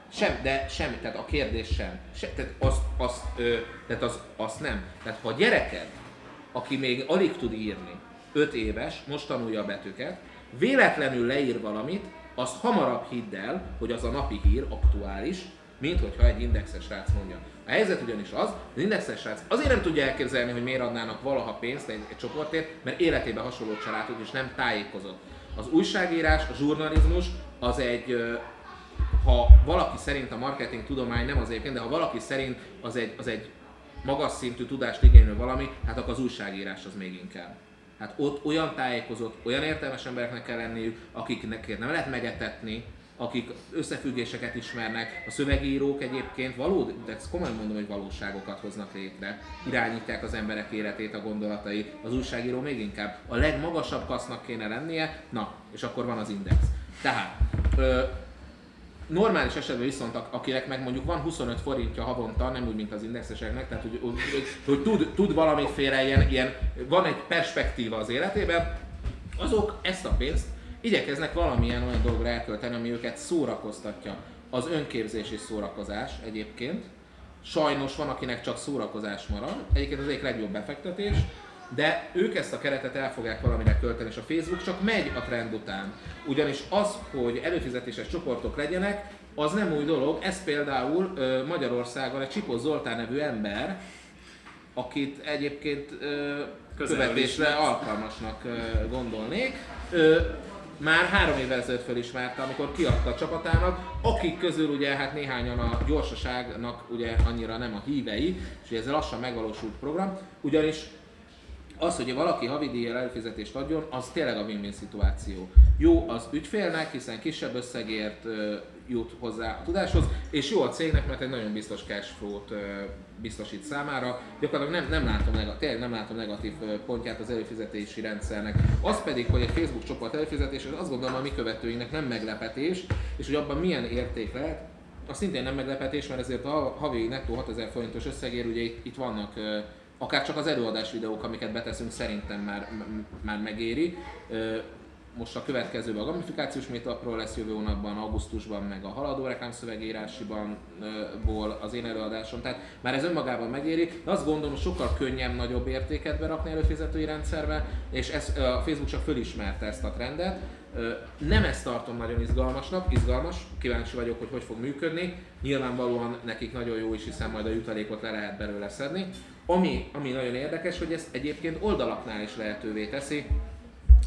Sem, de semmi, tehát a kérdés sem. sem tehát azt, azt, ö, tehát az, azt nem. Tehát ha a gyereked, aki még alig tud írni, 5 éves, most tanulja a betűket, véletlenül leír valamit, azt hamarabb hidd el, hogy az a napi hír aktuális, mint hogyha egy indexes rác mondja. A helyzet ugyanis az, az indexes rác azért nem tudja elképzelni, hogy miért adnának valaha pénzt egy, egy csoportért, mert életében hasonló családok és nem tájékozott. Az újságírás, a žurnalizmus az egy ha valaki szerint a marketing tudomány nem az egyébként, de ha valaki szerint az egy, az egy magas szintű tudást igénylő valami, hát akkor az újságírás az még inkább. Hát ott olyan tájékozott, olyan értelmes embereknek kell lenniük, akiknek nem lehet megetetni, akik összefüggéseket ismernek, a szövegírók egyébként valódi, de ezt komolyan mondom, hogy valóságokat hoznak létre, irányítják az emberek életét, a gondolatai, az újságíró még inkább a legmagasabb kasznak kéne lennie, na, és akkor van az index. Tehát, ö, Normális esetben viszont, akinek meg mondjuk van 25 forintja havonta, nem úgy, mint az indexeseknek, tehát hogy, hogy, hogy, tud, tud valamiféle ilyen, ilyen, van egy perspektíva az életében, azok ezt a pénzt igyekeznek valamilyen olyan dologra elkölteni, ami őket szórakoztatja. Az önképzés és szórakozás egyébként. Sajnos van, akinek csak szórakozás marad. Egyébként az egyik legjobb befektetés. De ők ezt a keretet el fogják valamire költeni, és a Facebook csak megy a trend után. Ugyanis az, hogy előfizetéses csoportok legyenek, az nem új dolog. Ez például Magyarországon egy Csipó Zoltán nevű ember, akit egyébként ö, Közelről követésre alkalmasnak gondolnék. Már három évvel ezelőtt felismerte, amikor kiadta a csapatának, akik közül ugye hát néhányan a gyorsaságnak ugye annyira nem a hívei, és ugye ez lassan megvalósult program, ugyanis az, hogy valaki havidíjjal előfizetést adjon, az tényleg a win-win szituáció. Jó az ügyfélnek, hiszen kisebb összegért jut hozzá a tudáshoz, és jó a cégnek, mert egy nagyon biztos cash flow-t ö, biztosít számára. Gyakorlatilag nem, nem látom, tényleg nem látom negatív pontját az előfizetési rendszernek. Az pedig, hogy egy Facebook csoport előfizetés, az azt gondolom a mi követőinknek nem meglepetés, és hogy abban milyen érték lehet, az szintén nem meglepetés, mert ezért a havi nettó 6000 forintos összegér, ugye itt, itt vannak akár csak az előadás videók, amiket beteszünk, szerintem már, már megéri. Most a következőben a gamifikációs meetupról lesz jövő hónapban, augusztusban, meg a haladó reklámszövegírásiban ból az én előadásom, tehát már ez önmagában megéri, de azt gondolom, sokkal könnyebb nagyobb értéket berakni előfizetői rendszerbe, és ez, a Facebook csak fölismerte ezt a trendet. Nem ezt tartom nagyon izgalmasnak, izgalmas, kíváncsi vagyok, hogy hogy fog működni. Nyilvánvalóan nekik nagyon jó is, hiszen majd a jutalékot le lehet belőle szedni. Ami, ami nagyon érdekes, hogy ez egyébként oldalaknál is lehetővé teszi,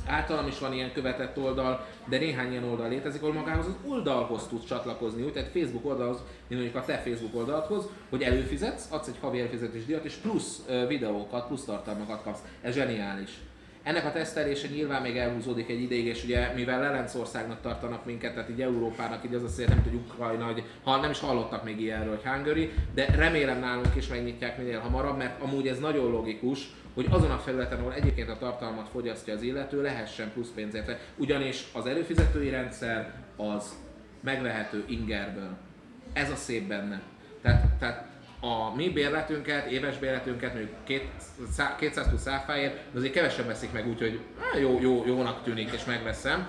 Általam is van ilyen követett oldal, de néhány ilyen oldal létezik, ahol magához az oldalhoz tudsz csatlakozni, úgy, tehát Facebook oldalhoz, mint mondjuk a te Facebook oldaladhoz, hogy előfizetsz, adsz egy havi előfizetés díjat, és plusz videókat, plusz tartalmakat kapsz. Ez zseniális. Ennek a tesztelése nyilván még elhúzódik egy ideig, és ugye mivel Lelencországnak tartanak minket, tehát így Európának, így az jelenti, nem tudjuk Ukrajna, hogy ha nem is hallottak még ilyenről, hogy Hungary, de remélem nálunk is megnyitják minél hamarabb, mert amúgy ez nagyon logikus, hogy azon a felületen, ahol egyébként a tartalmat fogyasztja az illető, lehessen plusz pénzért. Ugyanis az előfizetői rendszer az megvehető ingerből. Ez a szép benne. Tehát, tehát a mi bérletünket, éves bérletünket mondjuk két- szá- 200 plusz áfáért, de azért kevesen veszik meg úgy, hogy jó, jó, jónak tűnik és megveszem.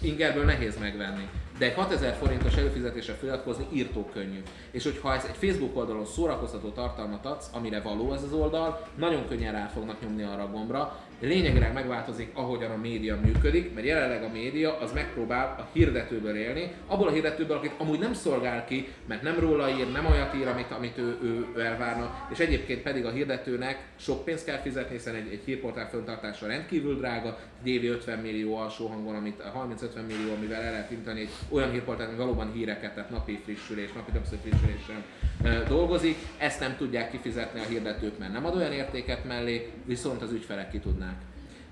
Ingerből nehéz megvenni. De egy 6000 forintos előfizetésre feliratkozni írtó könnyű. És hogyha ez egy Facebook oldalon szórakoztató tartalmat adsz, amire való ez az oldal, nagyon könnyen rá fognak nyomni arra a gombra. Lényegileg megváltozik, ahogyan a média működik, mert jelenleg a média az megpróbál a hirdetőből élni, abból a hirdetőből, akit amúgy nem szolgál ki, mert nem róla ír, nem olyat ír, amit, amit ő, ő, elvárna, és egyébként pedig a hirdetőnek sok pénzt kell fizetni, hiszen egy, egy hírportál föntartása rendkívül drága, egy évi 50 millió alsó hangon, amit 30-50 millió, amivel el lehet intani egy olyan hírportál, ami valóban híreket, tehát napi frissülés, napi többször frissülésen dolgozik, ezt nem tudják kifizetni a hirdetők, mert nem ad olyan értéket mellé, viszont az ügyfelek ki tudnák.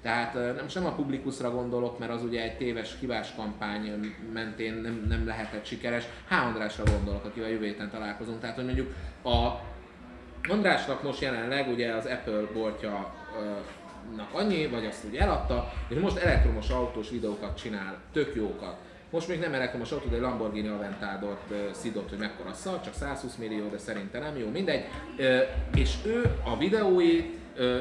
Tehát nem, nem a publikusra gondolok, mert az ugye egy téves hibás kampány mentén nem, nem lehetett sikeres. H. Andrásra gondolok, akivel jövő héten találkozunk. Tehát, hogy mondjuk a Andrásnak most jelenleg ugye az Apple boltja annyi, vagy azt úgy eladta, és most elektromos autós videókat csinál, tök jókat. Most még nem elektromos autó, de Lamborghini Aventadort szidott, hogy mekkora szar, csak 120 millió, de szerintem nem jó, mindegy. Ö, és ő a videói,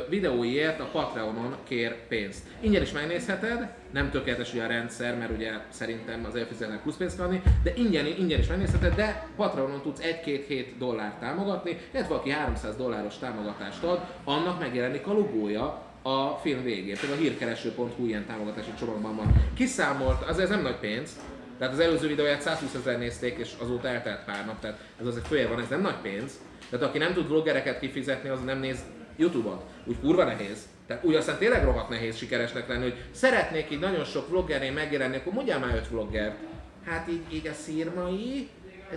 videóiért a Patreonon kér pénzt. Ingyen is megnézheted, nem tökéletes ugye a rendszer, mert ugye szerintem az előfizetőnek plusz pénzt adni, de ingyen, ingyen is megnézheted, de Patreonon tudsz 1-2-7 dollárt támogatni, illetve aki 300 dolláros támogatást ad, annak megjelenik a logója a film végén. Például a hírkereső.hu ilyen támogatási csomagban van. Kiszámolt, az ez nem nagy pénz, tehát az előző videóját 120 ezer nézték, és azóta eltelt pár nap, tehát ez azért följebb van, ez nem nagy pénz. Tehát aki nem tud vloggereket kifizetni, az nem néz YouTube-ot. Úgy kurva nehéz. Tehát úgy aztán tényleg rohadt nehéz sikeresnek lenni, hogy szeretnék így nagyon sok vloggernél megjelenni, akkor mondjál már öt vlogger. Hát így, így a szírmai,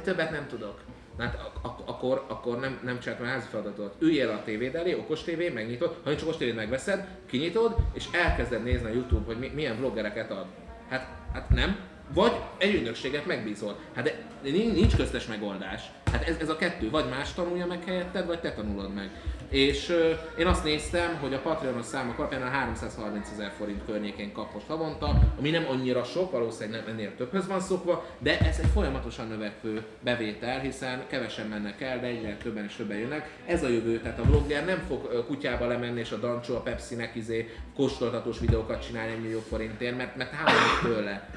többet nem tudok. Hát ak- ak- akkor, akkor nem, nem csináltam a házi feladatot. Üljél a tévéd elé, okos tévé, megnyitod, ha nincs okos tévéd, megveszed, kinyitod, és elkezded nézni a YouTube, hogy mi, milyen vloggereket ad. Hát, hát nem. Vagy egy ügynökséget megbízol. Hát de nincs köztes megoldás. Hát ez, ez a kettő, vagy más tanulja meg helyetted, vagy te tanulod meg. És ö, én azt néztem, hogy a Patreonos számok alapján a 330 ezer forint környékén kap most havonta, ami nem annyira sok, valószínűleg nem ennél többhöz van szokva, de ez egy folyamatosan növekvő bevétel, hiszen kevesen mennek el, de egyre többen és többen jönnek. Ez a jövő, tehát a vlogger nem fog kutyába lemenni és a Dancsó, a Pepsi-nek izé kóstoltatós videókat csinálni egy millió forintért, mert, mert háborús tőle.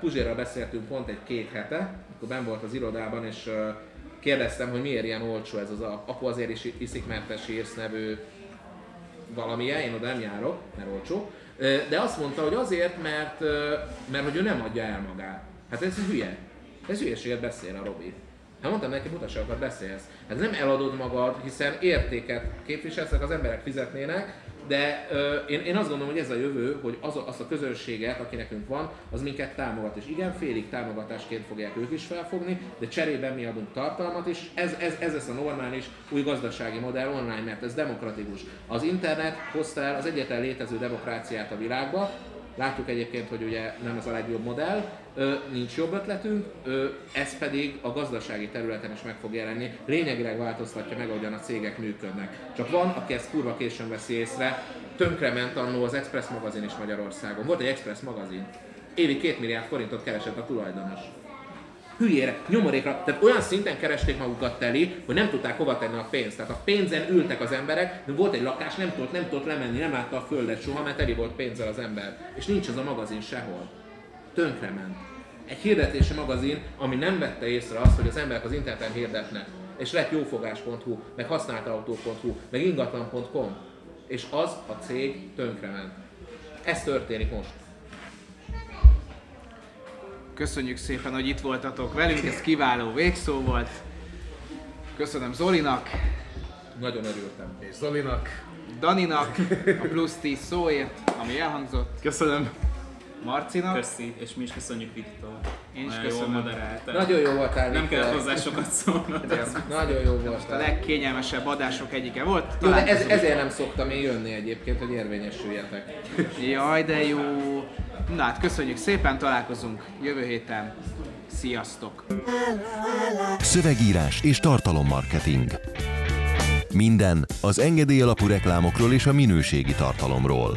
Puzsérral beszéltünk pont egy-két hete, akkor ben volt az irodában, és kérdeztem, hogy miért ilyen olcsó ez az a, apu azért is iszik, mert te sírsz nevű valamilyen, én oda nem járok, mert olcsó, de azt mondta, hogy azért, mert, mert hogy ő nem adja el magát. Hát ez hülye. Ez hülyeséget beszél a Robi. Hát mondtam neki, mutassa, akkor beszélsz. Hát nem eladod magad, hiszen értéket képviselsz, az emberek fizetnének, de ö, én, én azt gondolom, hogy ez a jövő, hogy az a, az a közönséget, aki nekünk van, az minket támogat. És igen, félig támogatásként fogják ők is felfogni, de cserében mi adunk tartalmat is. Ez, ez, ez lesz a normális új gazdasági modell online, mert ez demokratikus. Az internet hozta el az egyetlen létező demokráciát a világba, Látjuk egyébként, hogy ugye nem ez a legjobb modell, nincs jobb ötletünk, ez pedig a gazdasági területen is meg fog jelenni. Lényegileg változtatja meg, ahogyan a cégek működnek. Csak van, aki ezt kurva későn veszi észre, tönkrement annó az Express magazin is Magyarországon. Volt egy Express magazin, évi 2 milliárd forintot keresett a tulajdonos hülyére, nyomorékra, tehát olyan szinten keresték magukat teli, hogy nem tudták hova tenni a pénzt. Tehát a pénzen ültek az emberek, de volt egy lakás, nem tudott, nem tudott lemenni, nem látta a földet soha, mert teli volt pénzzel az ember. És nincs az a magazin sehol. Tönkrement. Egy hirdetési magazin, ami nem vette észre azt, hogy az emberek az interneten hirdetnek. És lett jófogás.hu, meg használtautó.hu, meg ingatlan.com. És az a cég tönkrement. Ez történik most. Köszönjük szépen, hogy itt voltatok velünk, ez kiváló végszó volt. Köszönöm Zolinak. Nagyon örültem. És Zolinak. Daninak a plusz 10 szóért, ami elhangzott. Köszönöm. Marcinak. Köszi, és mi is köszönjük Viktor. Én is Nagyon köszönöm. jól moderáltál. Nagyon jó voltál, Nem Viktor. kellett hozzá sokat szólnod. (laughs) Nagyon jó A voltál. legkényelmesebb adások egyike volt. Jó, de ez, ezért nem szoktam én jönni egyébként, hogy érvényesüljetek. Jaj, de jó. Na hát köszönjük szépen, találkozunk jövő héten. Sziasztok! Szövegírás és tartalommarketing. Minden az engedély alapú reklámokról és a minőségi tartalomról.